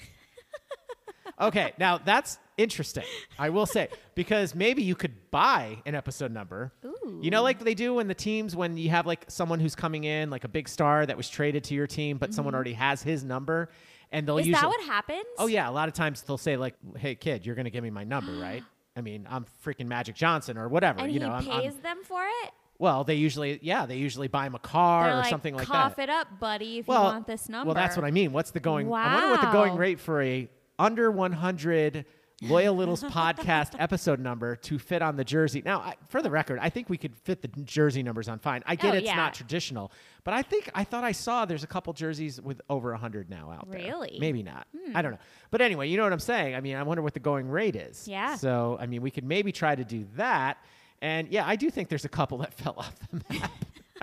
S3: Okay, now that's interesting, I will say, because maybe you could buy an episode number. Ooh. You know, like they do when the teams, when you have like someone who's coming in, like a big star that was traded to your team, but someone mm-hmm. already has his number, and they'll
S4: Is
S3: usually.
S4: that what happens?
S3: Oh yeah, a lot of times they'll say like, "Hey kid, you're gonna give me my number, right?" I mean, I'm freaking Magic Johnson or whatever.
S4: And
S3: you
S4: he
S3: know, I'm, I'm-
S4: pays them for it?
S3: Well, they usually, yeah, they usually buy him a car
S4: They're
S3: or
S4: like,
S3: something like
S4: cough
S3: that.
S4: it up, buddy, if
S3: well,
S4: you want this number.
S3: Well, that's what I mean. What's the going? I wonder what the going rate for a under 100 Loyal Littles podcast episode number to fit on the jersey. Now, I, for the record, I think we could fit the jersey numbers on fine. I get
S4: Oh,
S3: it's
S4: yeah.
S3: not traditional, but I think I thought I saw there's a couple jerseys with over 100 now out there.
S4: Really?
S3: Maybe not.
S4: Hmm.
S3: I don't know. But anyway, you know what I'm saying. I mean, I wonder what the going rate is.
S4: Yeah.
S3: So, I mean, we could maybe try to do that. And yeah, I do think there's a couple that fell off the map.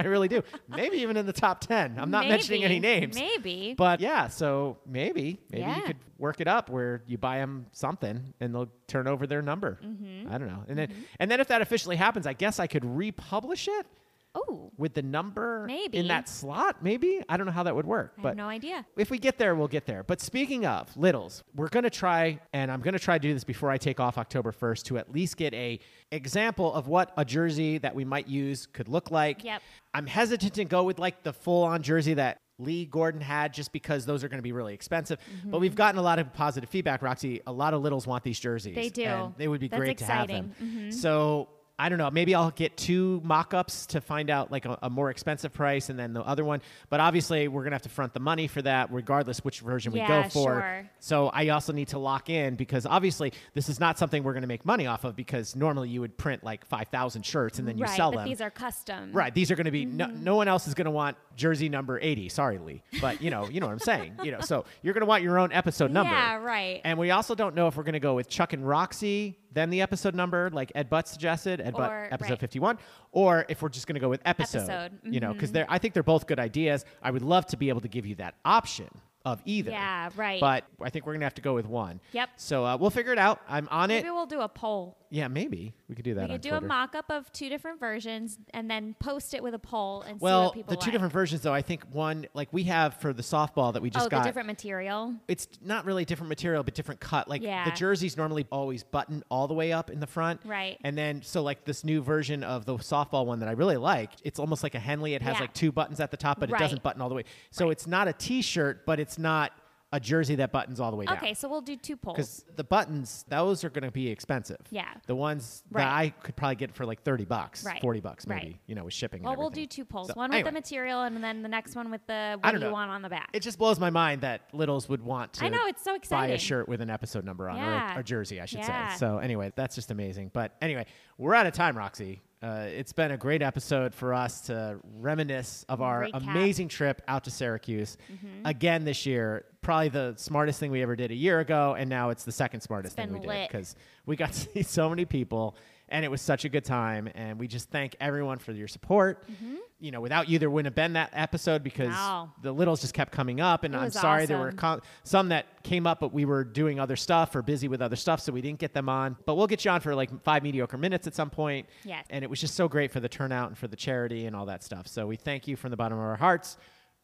S3: I really do. Maybe even in the top 10. I'm not mentioning any names.
S4: Maybe.
S3: But yeah, so maybe maybe you could work it up where you buy them something and they'll turn over their number.
S4: Mhm.
S3: I don't know. And then and then if that officially happens, I guess I could republish it
S4: Oh,
S3: with the number
S4: Maybe.
S3: in that slot. Maybe I don't know how that would work,
S4: I
S3: but
S4: have no idea.
S3: if we get there, we'll get there. But speaking of littles, we're going to try, and I'm going to try to do this before I take off October 1st to at least get a example of what a jersey that we might use could look like.
S4: Yep.
S3: I'm hesitant to go with like the full on jersey that Lee Gordon had just because those are going to be really expensive. But we've gotten a lot of positive feedback, Roxy. A lot of littles want these jerseys.
S4: Mm-hmm. They do.
S3: And they would be
S4: That's
S3: great to have them.
S4: exciting. Mhm.
S3: So I don't know. Maybe I'll get two mock-ups to find out like a, a more expensive price, and then the other one. But obviously, we're gonna have to front the money for that, regardless which version we go for.
S4: sure.
S3: So I also need to lock in because obviously this is not something we're gonna make money off of because normally you would print like five thousand shirts and then you
S4: right,
S3: sell
S4: but
S3: them.
S4: these are custom.
S3: Right. These are going to be no, mm-hmm. no one else is going to want jersey number 80. Sorry, Lee. But you know, you know what I'm saying. You know, so you're going to want your own episode number.
S4: Yeah, right.
S3: And we also don't know if we're going to go with Chuck and Roxy, then the episode number, like Ed Butt suggested, Ed Butt
S4: Or-
S3: episode
S4: right.
S3: 51, or if we're just going to go with episode.
S4: Episode,
S3: You know, because
S4: mhm.
S3: they're I think they're both good ideas. I would love to be able to give you that option of either.
S4: Yeah, right.
S3: But I think we're going to have to go with one.
S4: Yep.
S3: So uh, we'll figure it out. I'm on it.
S4: Maybe we'll do a poll.
S3: Yeah, maybe we could do that.
S4: We could do
S3: Twitter.
S4: a mock up of two different versions and then post it with a poll and see what people Well,
S3: the two
S4: like.
S3: different versions, though, I think one like we have for the softball that we just
S4: oh,
S3: got.
S4: different material.
S3: it's not really different material, but different cut. Like
S4: Yeah.
S3: the jersey's normally always button all the way up in the front,
S4: Right.
S3: And then so like this new version of the softball one that I really like, it's almost like a Henley. It has
S4: Yeah.
S3: like two buttons at the top, but it doesn't button all the way. So it's not a T-shirt, but it's not a jersey that buttons all the way down.
S4: Okay, so we'll do two polls.
S3: Because the buttons, those are going to be expensive.
S4: Yeah.
S3: The ones
S4: Right.
S3: that I could probably get for like 30 bucks,
S4: Right.
S3: 40 bucks maybe,
S4: Right.
S3: you know, with shipping
S4: Well, we'll do two polls.
S3: So,
S4: one with the material and then the next one with the what
S3: don't
S4: you
S3: know.
S4: want on the back.
S3: It just blows my mind that Littles would want to
S4: I know, it's so exciting.
S3: buy a shirt with an episode number on
S4: Yeah.
S3: or a, a jersey, I should
S4: Yeah.
S3: say. So anyway, that's just amazing. But anyway, we're out of time, Roxy. Uh, it's been a great episode for us to reminisce of our
S4: Recap.
S3: amazing trip out to Syracuse
S4: Mhm.
S3: again this year. Probably the smartest thing we ever did a year ago, and now it's the second smartest thing we
S4: been
S3: did because we got to see so many people, and it was such a good time. And we just thank everyone for your support. Mm-hmm. You know, without you, there wouldn't have been that episode because the littles just kept coming up, and I'm sorry there were
S4: awesome.
S3: com- some that came up, but we were doing other stuff or busy with other stuff, so we didn't get them on. But we'll get you on for like five mediocre minutes at some point.
S4: Yes.
S3: And it was just so great for the turnout and for the charity and all that stuff. So we thank you from the bottom of our hearts.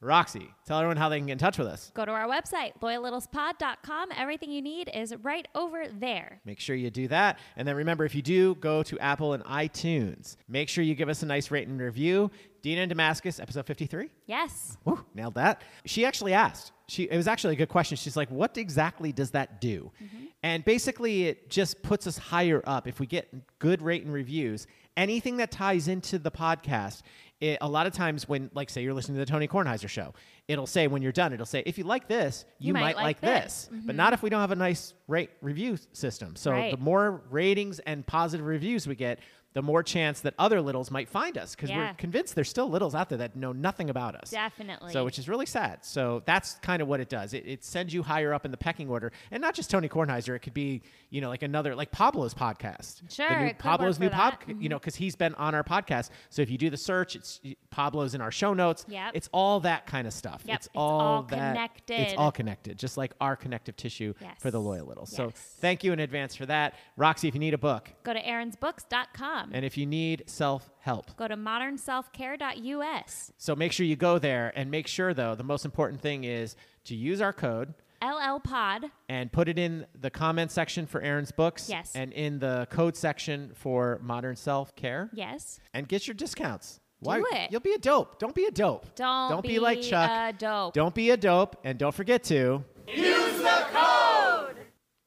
S3: Roxy, tell everyone how they can get in touch with us.
S4: Go to our website, loyallittlespod.com. Everything you need is right over there.
S3: Make sure you do that. And then remember, if you do, go to Apple and iTunes. Make sure you give us a nice rate and review. Dina in Damascus, episode 53.
S4: Yes.
S3: Woo, nailed that. She actually asked. She it was actually a good question. She's like, "What exactly does that do?" Mm-hmm. And basically, it just puts us higher up. If we get good rate and reviews, anything that ties into the podcast, it, a lot of times when, like, say you're listening to the Tony Kornheiser show, it'll say when you're done, it'll say, "If you like this, you, might, like, this," but mm-hmm. not if we don't have a nice rate review system. So
S4: Right.
S3: the more ratings and positive reviews we get. The more chance that other littles might find us because
S4: Yeah.
S3: we're convinced there's still littles out there that know nothing about us.
S4: Definitely.
S3: So, which is really sad. So that's kind of what it does. It, it sends you higher up in the pecking order, and not just Tony Kornheiser. It could be, you know, like another like Pablo's podcast.
S4: Sure,
S3: the new, Pablo's new
S4: for
S3: pod.
S4: Mm-hmm.
S3: You know, because he's been on our podcast. So if you do the search, it's Pablo's in our show notes.
S4: Yep.
S3: It's all that kind of stuff.
S4: Yep,
S3: It's,
S4: it's all
S3: that. It's all connected, just like our connective tissue for the
S4: Yes.
S3: loyal littles. So thank you in advance for that, Roxy. If you need a book,
S4: Go to aaronsbooks.com.
S3: and if you need self help.
S4: Go to modernselfcare.us.
S3: So make sure you go there and make sure, though, the most important thing is to use our code
S4: LL Pod.
S3: and put it in the comment section for Aaron's books.
S4: Yes.
S3: And in the code section for modern self care.
S4: Yes.
S3: And get your discounts.
S4: Do it.
S3: You'll be a dope. Don't be a dope.
S4: Don't,
S3: Don't be like Chuck.
S4: a dope.
S3: Don't be a dope. And don't forget to.
S4: Use the code.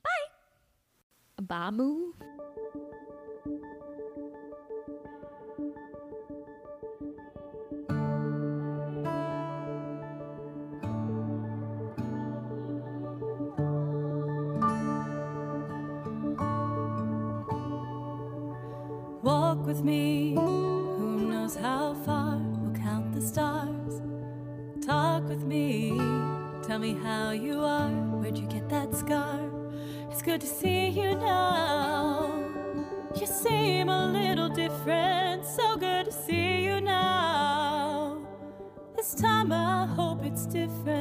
S4: Bye. Bamu.
S10: With me, who knows how far we'll count the stars. Talk with me, tell me how you are, where'd you get that scar? It's good to see you now. You seem a little different, so good to see you now. This time I hope it's different,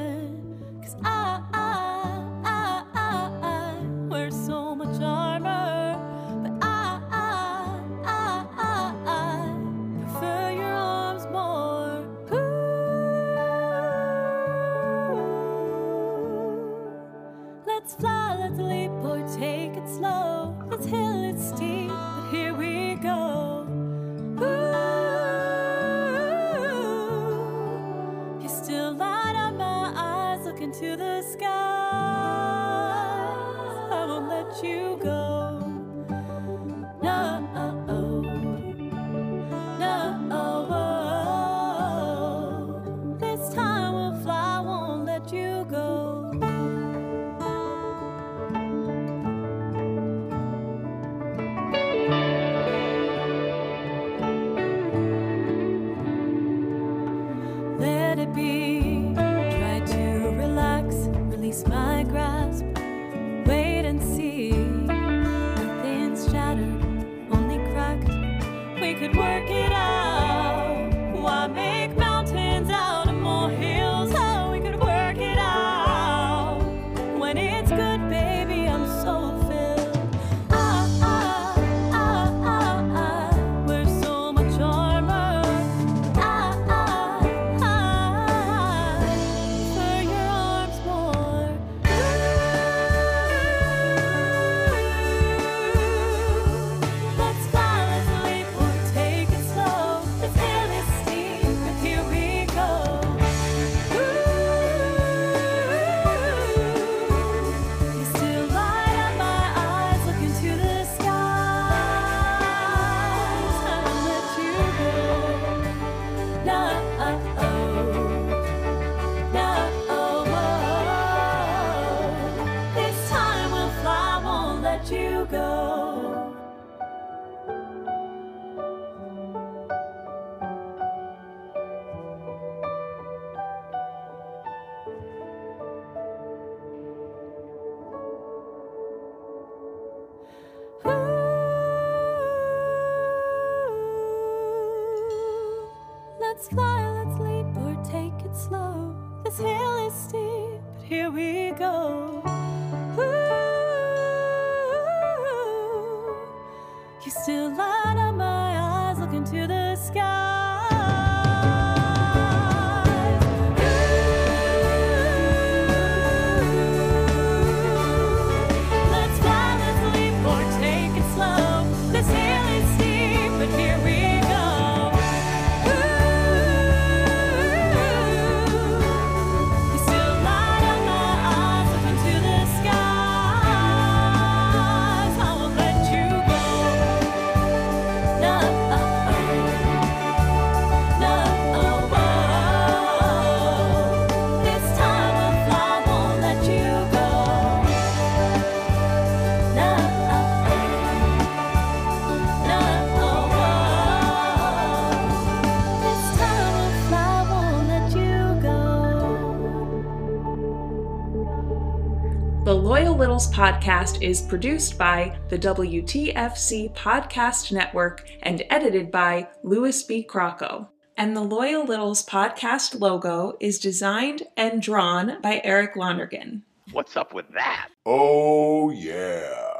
S1: Girls podcast is produced by the WTFC Podcast Network and edited by Louis B. Crocco. And the Loyal Littles podcast logo is designed and drawn by Eric Londergan.
S7: What's up with that?
S8: Oh, yeah.